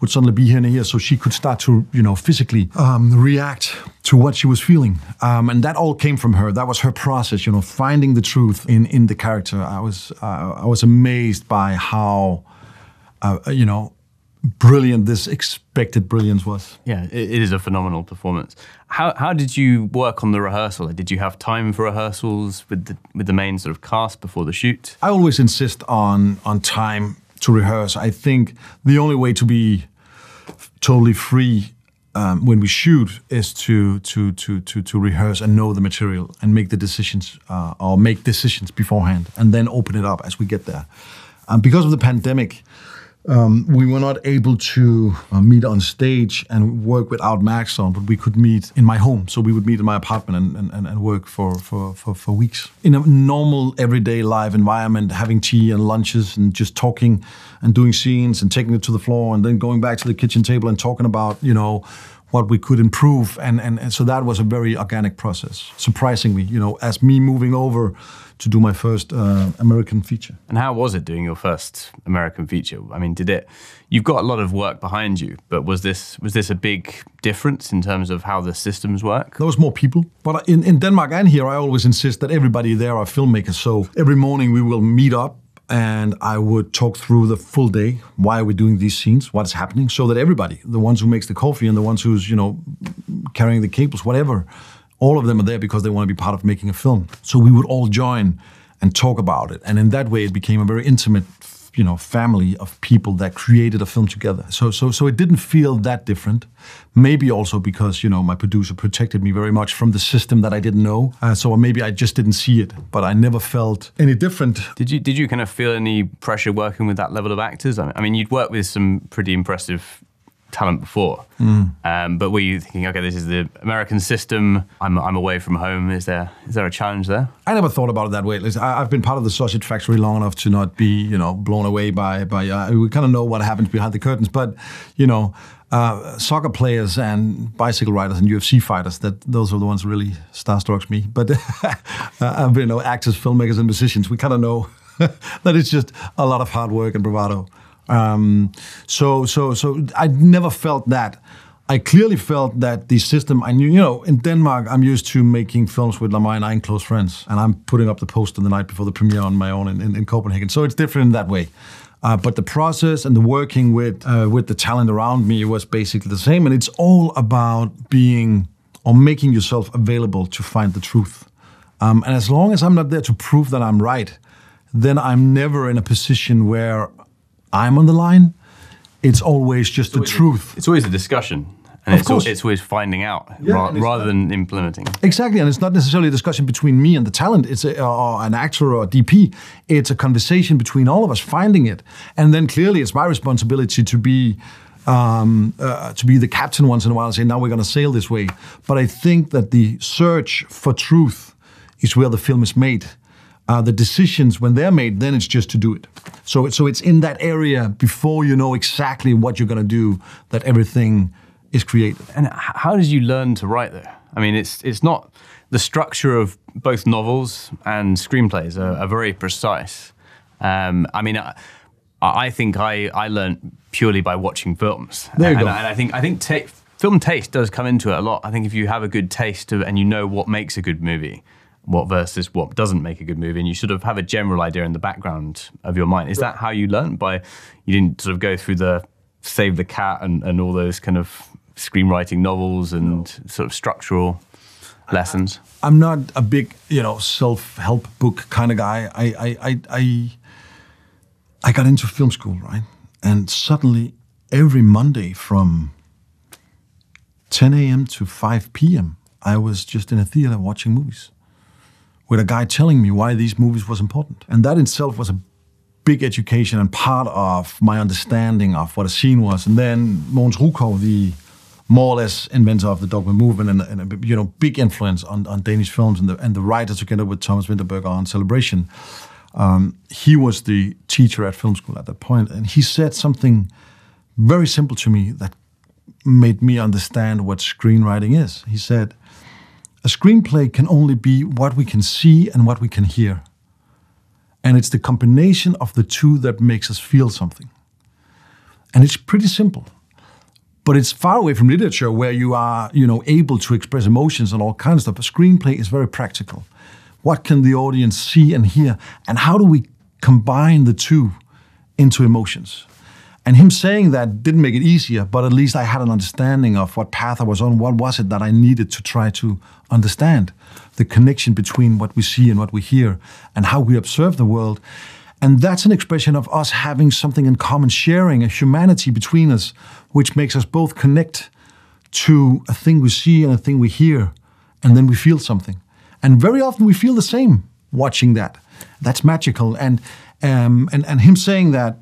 S10: would suddenly be here in and here, so she could start to, you know, physically um, react to what she was feeling, um, and that all came from her. That was her process, you know, finding the truth in in the character. I was uh, I was amazed by how, uh, you know, brilliant this expected brilliance was.
S2: Yeah, it, it is a phenomenal performance. How how did you work on the rehearsal? Did you have time for rehearsals with the with the main sort of cast before the shoot?
S10: I always insist on on time to rehearse. I think the only way to be totally free um, when we shoot is to, to to to to rehearse and know the material and make the decisions uh, or make decisions beforehand and then open it up as we get there. Um, because of the pandemic, um, we were not able to uh, meet on stage and work without Max on, but we could meet in my home. So we would meet in my apartment and, and, and work for, for, for, for weeks. In a normal, everyday live environment, having tea and lunches and just talking and doing scenes and taking it to the floor and then going back to the kitchen table and talking about, you know, what we could improve. And, and, and so that was a very organic process, surprisingly, you know, as me moving over to do my first uh, American feature.
S2: And how was it doing your first American feature? I mean, did it? You've got a lot of work behind you, but was this was this a big difference in terms of how the systems work?
S10: There was more people, but in, in Denmark and here, I always insist that everybody there are filmmakers. So every morning we will meet up and I would talk through the full day. Why are we doing these scenes? What is happening? So that everybody, the ones who makes the coffee and the ones who's you know carrying the cables, whatever, all of them are there because they want to be part of making a film. So we would all join and talk about it, and in that way, it became a very intimate, you know, family of people that created a film together. So, so, so it didn't feel that different. Maybe also because you know my producer protected me very much from the system that I didn't know. Uh, so maybe I just didn't see it, but I never felt any different.
S2: Did you did you kind of feel any pressure working with that level of actors? I mean, you'd worked with some pretty impressive talent before. Mm. Um, but were you thinking, okay, this is the American system. I'm, I'm away from home. Is there is there a challenge there?
S10: I never thought about it that way. Listen, I, have been part of the sausage factory long enough to not be, you know, blown away by by. Uh, we kind of know what happens behind the curtains, but you know. Uh, soccer players and bicycle riders and UFC fighters, that those are the ones really starstruck me. But uh, I've been, you know, actors, filmmakers, and musicians. We kind of know that it's just a lot of hard work and bravado. Um, so, so, so I never felt that. I clearly felt that the system I knew, you know, in Denmark, I'm used to making films with my nine close friends, and I'm putting up the poster the night before the premiere on my own in, in, in Copenhagen. So it's different in that way. Uh, but the process and the working with uh, with the talent around me was basically the same, and it's all about being or making yourself available to find the truth. Um, and as long as I'm not there to prove that I'm right, then I'm never in a position where I'm on the line, it's always just the truth.
S2: It's always a discussion. And of it's, course. it's always finding out yeah, ra- rather than implementing.
S10: Exactly, and it's not necessarily a discussion between me and the talent. It's a, or an actor or a DP. It's a conversation between all of us, finding it, and then clearly it's my responsibility to be um, uh, to be the captain once in a while and say, now we're going to sail this way. But I think that the search for truth is where the film is made uh, the decisions when they're made, then it's just to do it. So, so it's in that area before you know exactly what you're going to do that everything is created.
S2: And how did you learn to write there? I mean, it's it's not the structure of both novels and screenplays are, are very precise. Um, I mean, I, I, think I I learned purely by watching films.
S10: There you
S2: and,
S10: go.
S2: And I think I think ta- film taste does come into it a lot. I think if you have a good taste of, and you know what makes a good movie, what versus what doesn't make a good movie, and you sort of have a general idea in the background of your mind. Is that how you learned? By you didn't sort of go through the Save the Cat and, and all those kind of screenwriting novels and no. sort of structural lessons.
S10: I'm not a big, you know, self-help book kind of guy. I, I, I, I I got into film school, right? And suddenly, every Monday from 10 a.m. to 5 p.m., I was just in a theater watching movies with a guy telling me why these movies was important. And that itself was a big education and part of my understanding of what a scene was. And then Mogens Rukov, the more or less inventor of the dogma movement and, and a you know big influence on, on Danish films and the, and the writer together with Thomas Vinterberg on Celebration. Um, he was the teacher at film school at that point, and he said something very simple to me that made me understand what screenwriting is. He said, A screenplay can only be what we can see and what we can hear. And it's the combination of the two that makes us feel something. And it's pretty simple. But it's far away from literature where you are, you know, able to express emotions and all kinds of stuff. A screenplay is very practical. What can the audience see and hear? And how do we combine the two into emotions? And him saying that didn't make it easier, but at least I had an understanding of what path I was on. What was it that I needed to try to understand? The connection between what we see and what we hear, and how we observe the world. And that's an expression of us having something in common, sharing a humanity between us, which makes us both connect to a thing we see and a thing we hear, and then we feel something. And very often we feel the same watching that. That's magical. And um, and and him saying that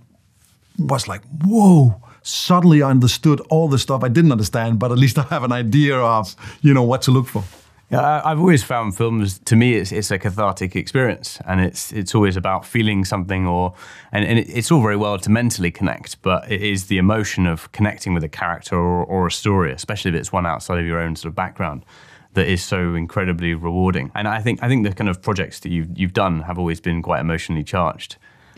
S10: was like, whoa, suddenly I understood all the stuff I didn't understand, but at least I have an idea of, you know, what to look for.
S2: Yeah, I've always found films. To me, it's it's a cathartic experience, and it's it's always about feeling something, or and, and it's all very well to mentally connect, but it is the emotion of connecting with a character or, or a story, especially if it's one outside of your own sort of background, that is so incredibly rewarding. And I think I think the kind of projects that you've you've done have always been quite emotionally charged.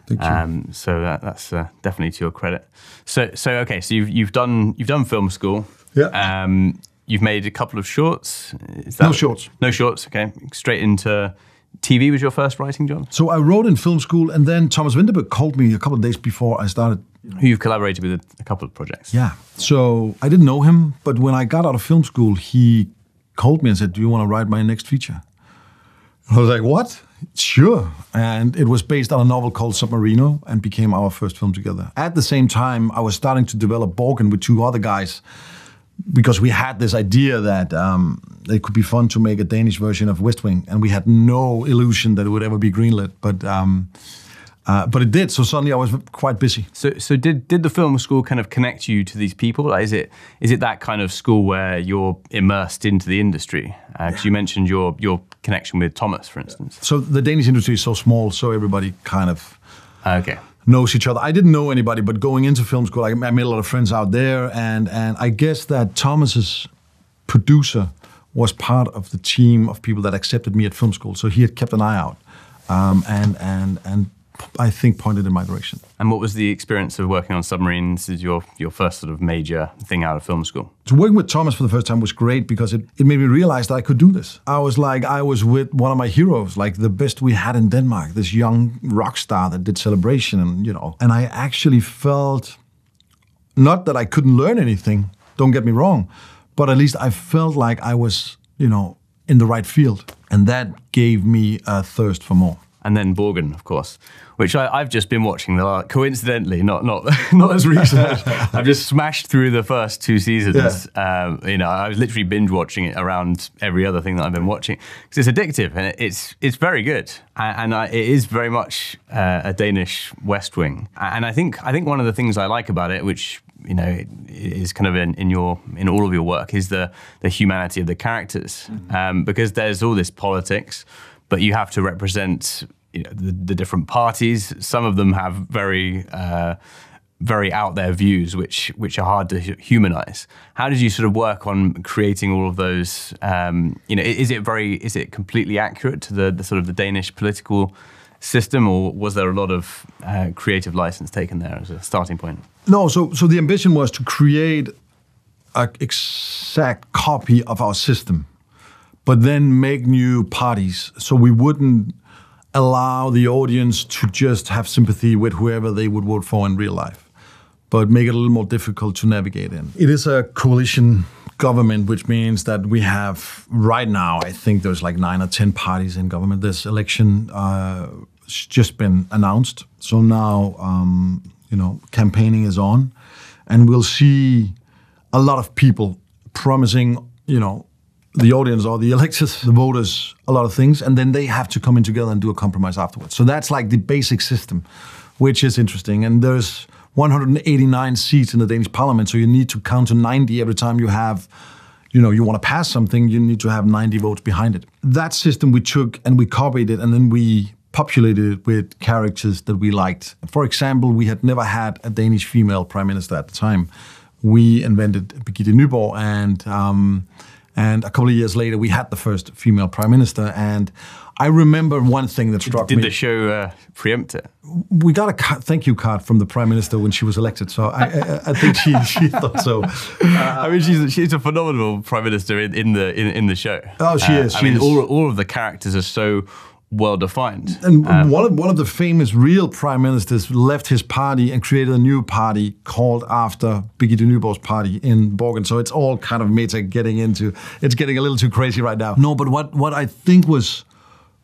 S10: Thank you.
S2: Um, so that, that's uh, definitely to your credit. So so okay, so you've you've done you've done film school.
S10: Yeah.
S2: Um, you've made a couple of shorts. Is that
S10: No shorts.
S2: No shorts. Okay, straight into TV was your first writing job.
S10: So I wrote in film school, and then Thomas Vinterberg called me a couple of days before I started.
S2: Who you've collaborated with a couple of projects.
S10: Yeah. So I didn't know him, but when I got out of film school, he called me and said, "Do you want to write my next feature?" I was like, "What? Sure." And it was based on a novel called Submarino, and became our first film together. At the same time, I was starting to develop Borgen with two other guys because we had this idea that um, it could be fun to make a Danish version of West Wing, and we had no illusion that it would ever be greenlit, but um, uh, but it did. So suddenly I was quite busy.
S2: So, so did did the film school kind of connect you to these people? Like, is it is it that kind of school where you're immersed into the industry? Because you mentioned your your connection with Thomas, for instance.
S10: So the Danish industry is so small, so everybody kind of
S2: Okay.
S10: knows each other. I didn't know anybody, but going into film school, I, I made a lot of friends out there, and and I guess that Thomas's producer was part of the team of people that accepted me at film school. So he had kept an eye out, um, and and and I think pointed in my direction.
S2: And what was the experience of working on Submarino? Is your your first sort of major thing out of film school?
S10: So working with Thomas for the first time was great because it, it made me realize that I could do this. I was like I was with one of my heroes, like the best we had in Denmark, this young rock star that did celebration and you know. And I actually felt not that I couldn't learn anything, don't get me wrong, but at least I felt like I was, you know, in the right field. And that gave me a thirst for more.
S2: And then Borgen, of course, which I, I've just been watching. The la- coincidentally, not not not as recent. I've just smashed through the first two seasons. Um, you know, I was literally binge watching it around every other thing that I've been watching because it's addictive and it, it's it's very good. And, and I, it is very much uh, a Danish West Wing. And I think I think one of the things I like about it, which you know is kind of in, in your in all of your work, is the the humanity of the characters um, because there's all this politics but you have to represent you know, the, the different parties. Some of them have very, uh, very out there views, which which are hard to humanize. How did you sort of work on creating all of those? Um, you know, is it very, is it completely accurate to the, the sort of the Danish political system, or was there a lot of uh, creative license taken there as a starting point?
S10: No, so so the ambition was to create an exact copy of our system, but then make new parties so we wouldn't allow the audience to just have sympathy with whoever they would vote for in real life, but make it a little more difficult to navigate in. It is a coalition government, which means that we have right now, I think there's like nine or ten parties in government. This election uh, just been announced. So now, um, you know, campaigning is on, and we'll see a lot of people promising, you know, the audience or the electors, the voters, a lot of things, and then they have to come in together and do a compromise afterwards. So that's like the basic system, which is interesting. And there's 189 seats in the Danish parliament, so you need to count to 90 every time you have, you know, you want to pass something, you need to have 90 votes behind it. That system we took and we copied it, and then we populated it with characters that we liked. For example, we had never had a Danish female prime minister at the time. We invented Birgitte Nyborg and. Um, and a couple of years later, we had the first female prime minister. And I remember one thing that struck
S2: Did
S10: me.
S2: Did the show uh, preempt it?
S10: we got a thank you card from the prime minister when she was elected. So I, I, I think she, she thought so.
S2: I mean, she's she's a phenomenal prime minister in, in the in, in the show. Uh,
S10: Oh, she is,
S2: I
S10: she
S2: mean,
S10: is.
S2: all all of the characters are so well defined.
S10: And um, one, of, one of the famous real prime ministers left his party and created a new party called after Birgitte Nyborg's party in Borgen. So it's all kind of meta getting into, it's getting a little too crazy right now. No, but what, what I think was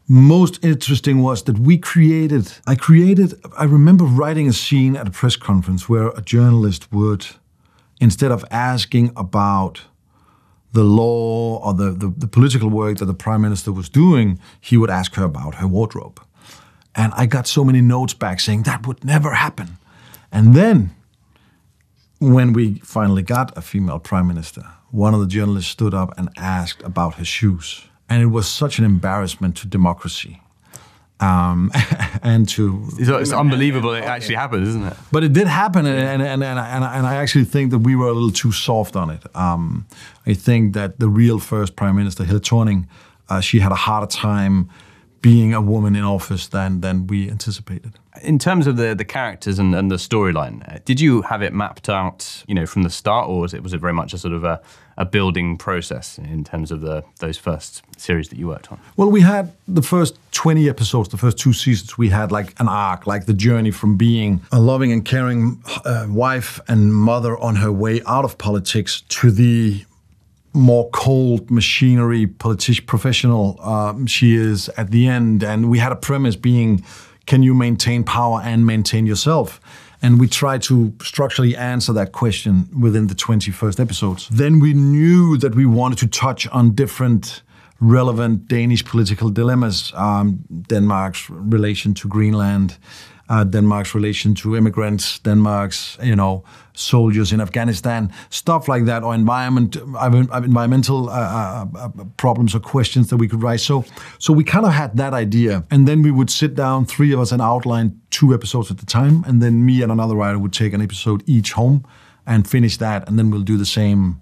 S10: most interesting was that we created, I created, I remember writing a scene at a press conference where a journalist would, instead of asking about the law or the, the, the, political work that the prime minister was doing, he would ask her about her wardrobe. And I got so many notes back saying that would never happen. And then, when we finally got a female prime minister, one of the journalists stood up and asked about her shoes. And it was such an embarrassment to democracy. Um, and to
S2: it's, it's unbelievable it actually happened, isn't it?
S10: But it did happen, and and, and, and, and, I actually think that we were a little too soft on it. Um, I think that the real first prime minister, Helle Thorning, uh, she had a harder time being a woman in office than than we anticipated.
S2: In terms of the the characters and, and the storyline, uh, did you have it mapped out, you know, from the start, or was it was it very much a sort of a, a building process in terms of the those first series that you worked on?
S10: Well, we had the first 20 episodes, the first two seasons, we had like an arc, like the journey from being a loving and caring uh, wife and mother on her way out of politics to the more cold machinery politic professional um, she is at the end. And we had a premise being, can you maintain power and maintain yourself? And we tried to structurally answer that question within the 21st episodes. Then we knew that we wanted to touch on different relevant Danish political dilemmas, um, Denmark's relation to Greenland, uh, Denmark's relation to immigrants, Denmark's, you know, soldiers in Afghanistan, stuff like that, or environment, environmental uh, uh, problems or questions that we could raise. So, so we kind of had that idea, and then we would sit down, three of us, and outline two episodes at the time, and then me and another writer would take an episode each home and finish that, and then we'll do the same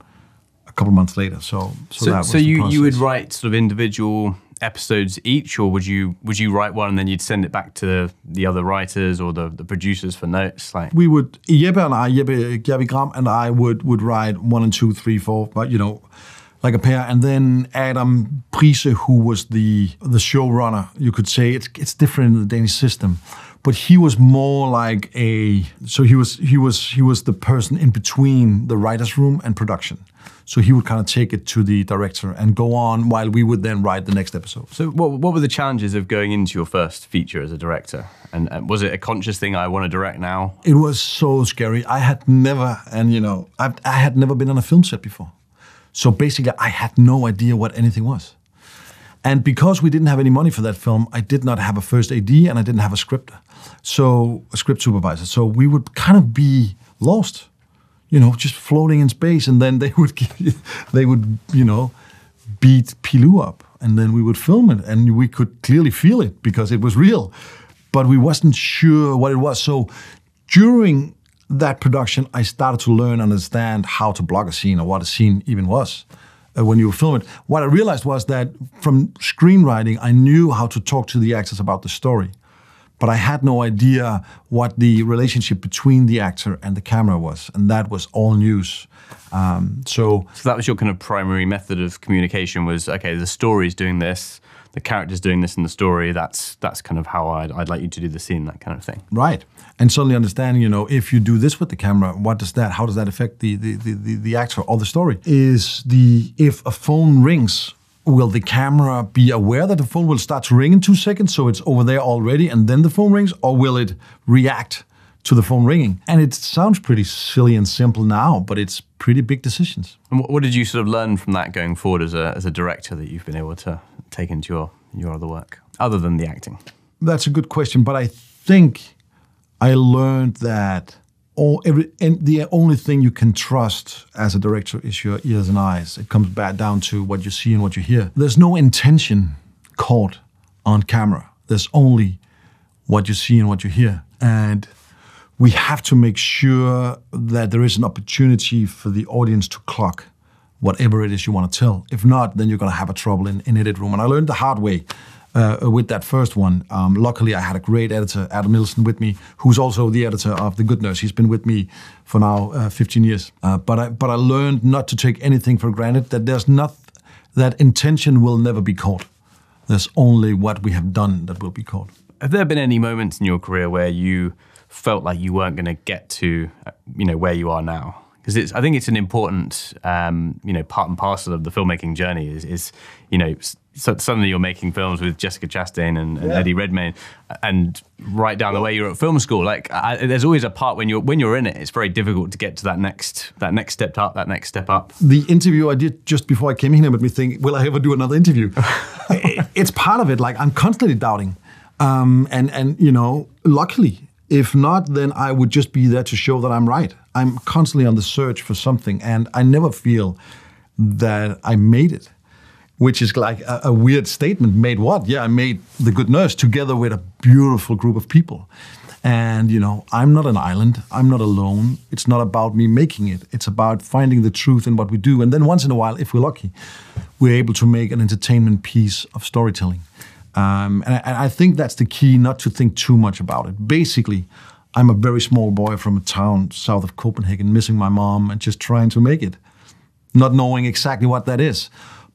S10: a couple months later. So, so,
S2: so,
S10: that was
S2: so you you would write sort of individual episodes each, or would you would you write one and then you'd send it back to the other writers or the, the producers for notes? Like
S10: we would Jeppe and I, Jeppe Gjervig Gram and I would would write one and two, three, four, but you know, like a pair. And then Adam Price, who was the the showrunner, you could say it's it's different in the Danish system. But he was more like a so he was he was he was the person in between the writers' room and production. So he would kind of take it to the director and go on while we would then write the next episode.
S2: So what what were the challenges of going into your first feature as a director? And, and was it a conscious thing? I want to direct now.
S10: It was so scary. I had never, and you know, I, I had never been on a film set before. So basically, I had no idea what anything was. And because we didn't have any money for that film, I did not have a first AD and I didn't have a script. So a script supervisor. So we would kind of be lost, you know, just floating in space. And then they would, they would, you know, beat Pilou up, and then we would film it, and we could clearly feel it because it was real, but we wasn't sure what it was. So during that production, I started to learn understand how to block a scene or what a scene even was uh, when you film it. What I realized was that from screenwriting, I knew how to talk to the actors about the story, but I had no idea what the relationship between the actor and the camera was, and that was all news. Um, so,
S2: so that was your kind of primary method of communication was okay. The story's doing this, the character's doing this in the story. That's that's kind of how I'd, I'd like you to do the scene, that kind of thing.
S10: Right, and suddenly understanding, you know, if you do this with the camera, what does that? How does that affect the the the, the, the actor or the story? Is the if a phone rings will the camera be aware that the phone will start to ring in two seconds, so it's over there already, and then the phone rings, or will it react to the phone ringing? And it sounds pretty silly and simple now, but it's pretty big decisions.
S2: And what, what did you sort of learn from that going forward as a, as a director that you've been able to take into your, your other work, other than the acting?
S10: That's a good question, but I think I learned that all every and the only thing you can trust as a director is your ears and eyes. It comes back down to what you see and what you hear. There's no intention caught on camera. There's only what you see and what you hear. And we have to make sure that there is an opportunity for the audience to clock whatever it is you want to tell. If not, then you're going to have a trouble in, in edit room. And I learned the hard way uh, with that first one. Um, luckily, I had a great editor, Adam Nielsen, with me, who's also the editor of The Good Nurse. He's been with me for now uh, 15 years. Uh, but I but I learned not to take anything for granted. That there's not that intention will never be caught. There's only what we have done that will be caught.
S2: Have there been any moments in your career where you felt like you weren't going to get to, uh, you know, where you are now? because it's I think it's an important um, you know part and parcel of the filmmaking journey is, is you know so suddenly you're making films with Jessica Chastain and, and yeah. Eddie Redmayne. And right down the way you're at film school. Like I, there's always a part when you're when you're in it it's very difficult to get to that next that next step up that next step up.
S10: The interview I did just before I came here made me think will I ever do another interview? It's part of it. Like I'm constantly doubting. Um, and and you know luckily if not, then I would just be there to show that I'm right. I'm constantly on the search for something, and I never feel that I made it, which is like a, a weird statement. Made what? Yeah, I made The Good Nurse together with a beautiful group of people. And, you know, I'm not an island. I'm not alone. It's not about me making it. It's about finding the truth in what we do. And then once in a while, if we're lucky, we're able to make an entertainment piece of storytelling. Um, and, I, and I think that's the key, not to think too much about it. Basically, I'm a very small boy from a town south of Copenhagen, missing my mom and just trying to make it, not knowing exactly what that is.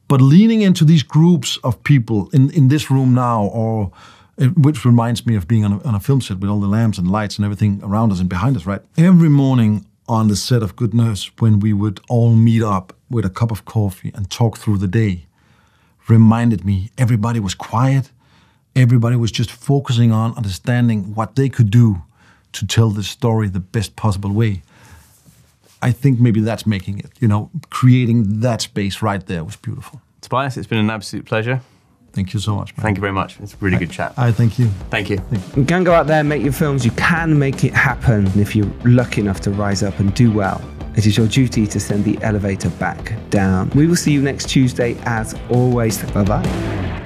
S10: But leaning into these groups of people in, in this room now, or uh, which reminds me of being on a, on a film set with all the lamps and lights and everything around us and behind us, right? Every morning on the set of Good Nurse, when we would all meet up with a cup of coffee and talk through the day, reminded me everybody was quiet. Everybody was just focusing on understanding what they could do to tell the story the best possible way. I think maybe that's making it, you know, creating that space right there was beautiful.
S2: Tobias, it's been an absolute pleasure.
S10: Thank you so much. Man.
S2: Thank you very much. It's a really
S10: I,
S2: good chat.
S10: I thank you.
S2: Thank you.
S10: Thank
S1: you. You can go out there and make your films. You can make it happen. If you're lucky enough to rise up and do well, it is your duty to send the elevator back down. We will see you next Tuesday as always. Bye bye.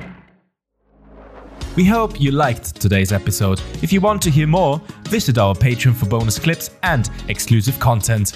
S3: We hope you liked today's episode. If you want to hear more, visit our Patreon for bonus clips and exclusive content.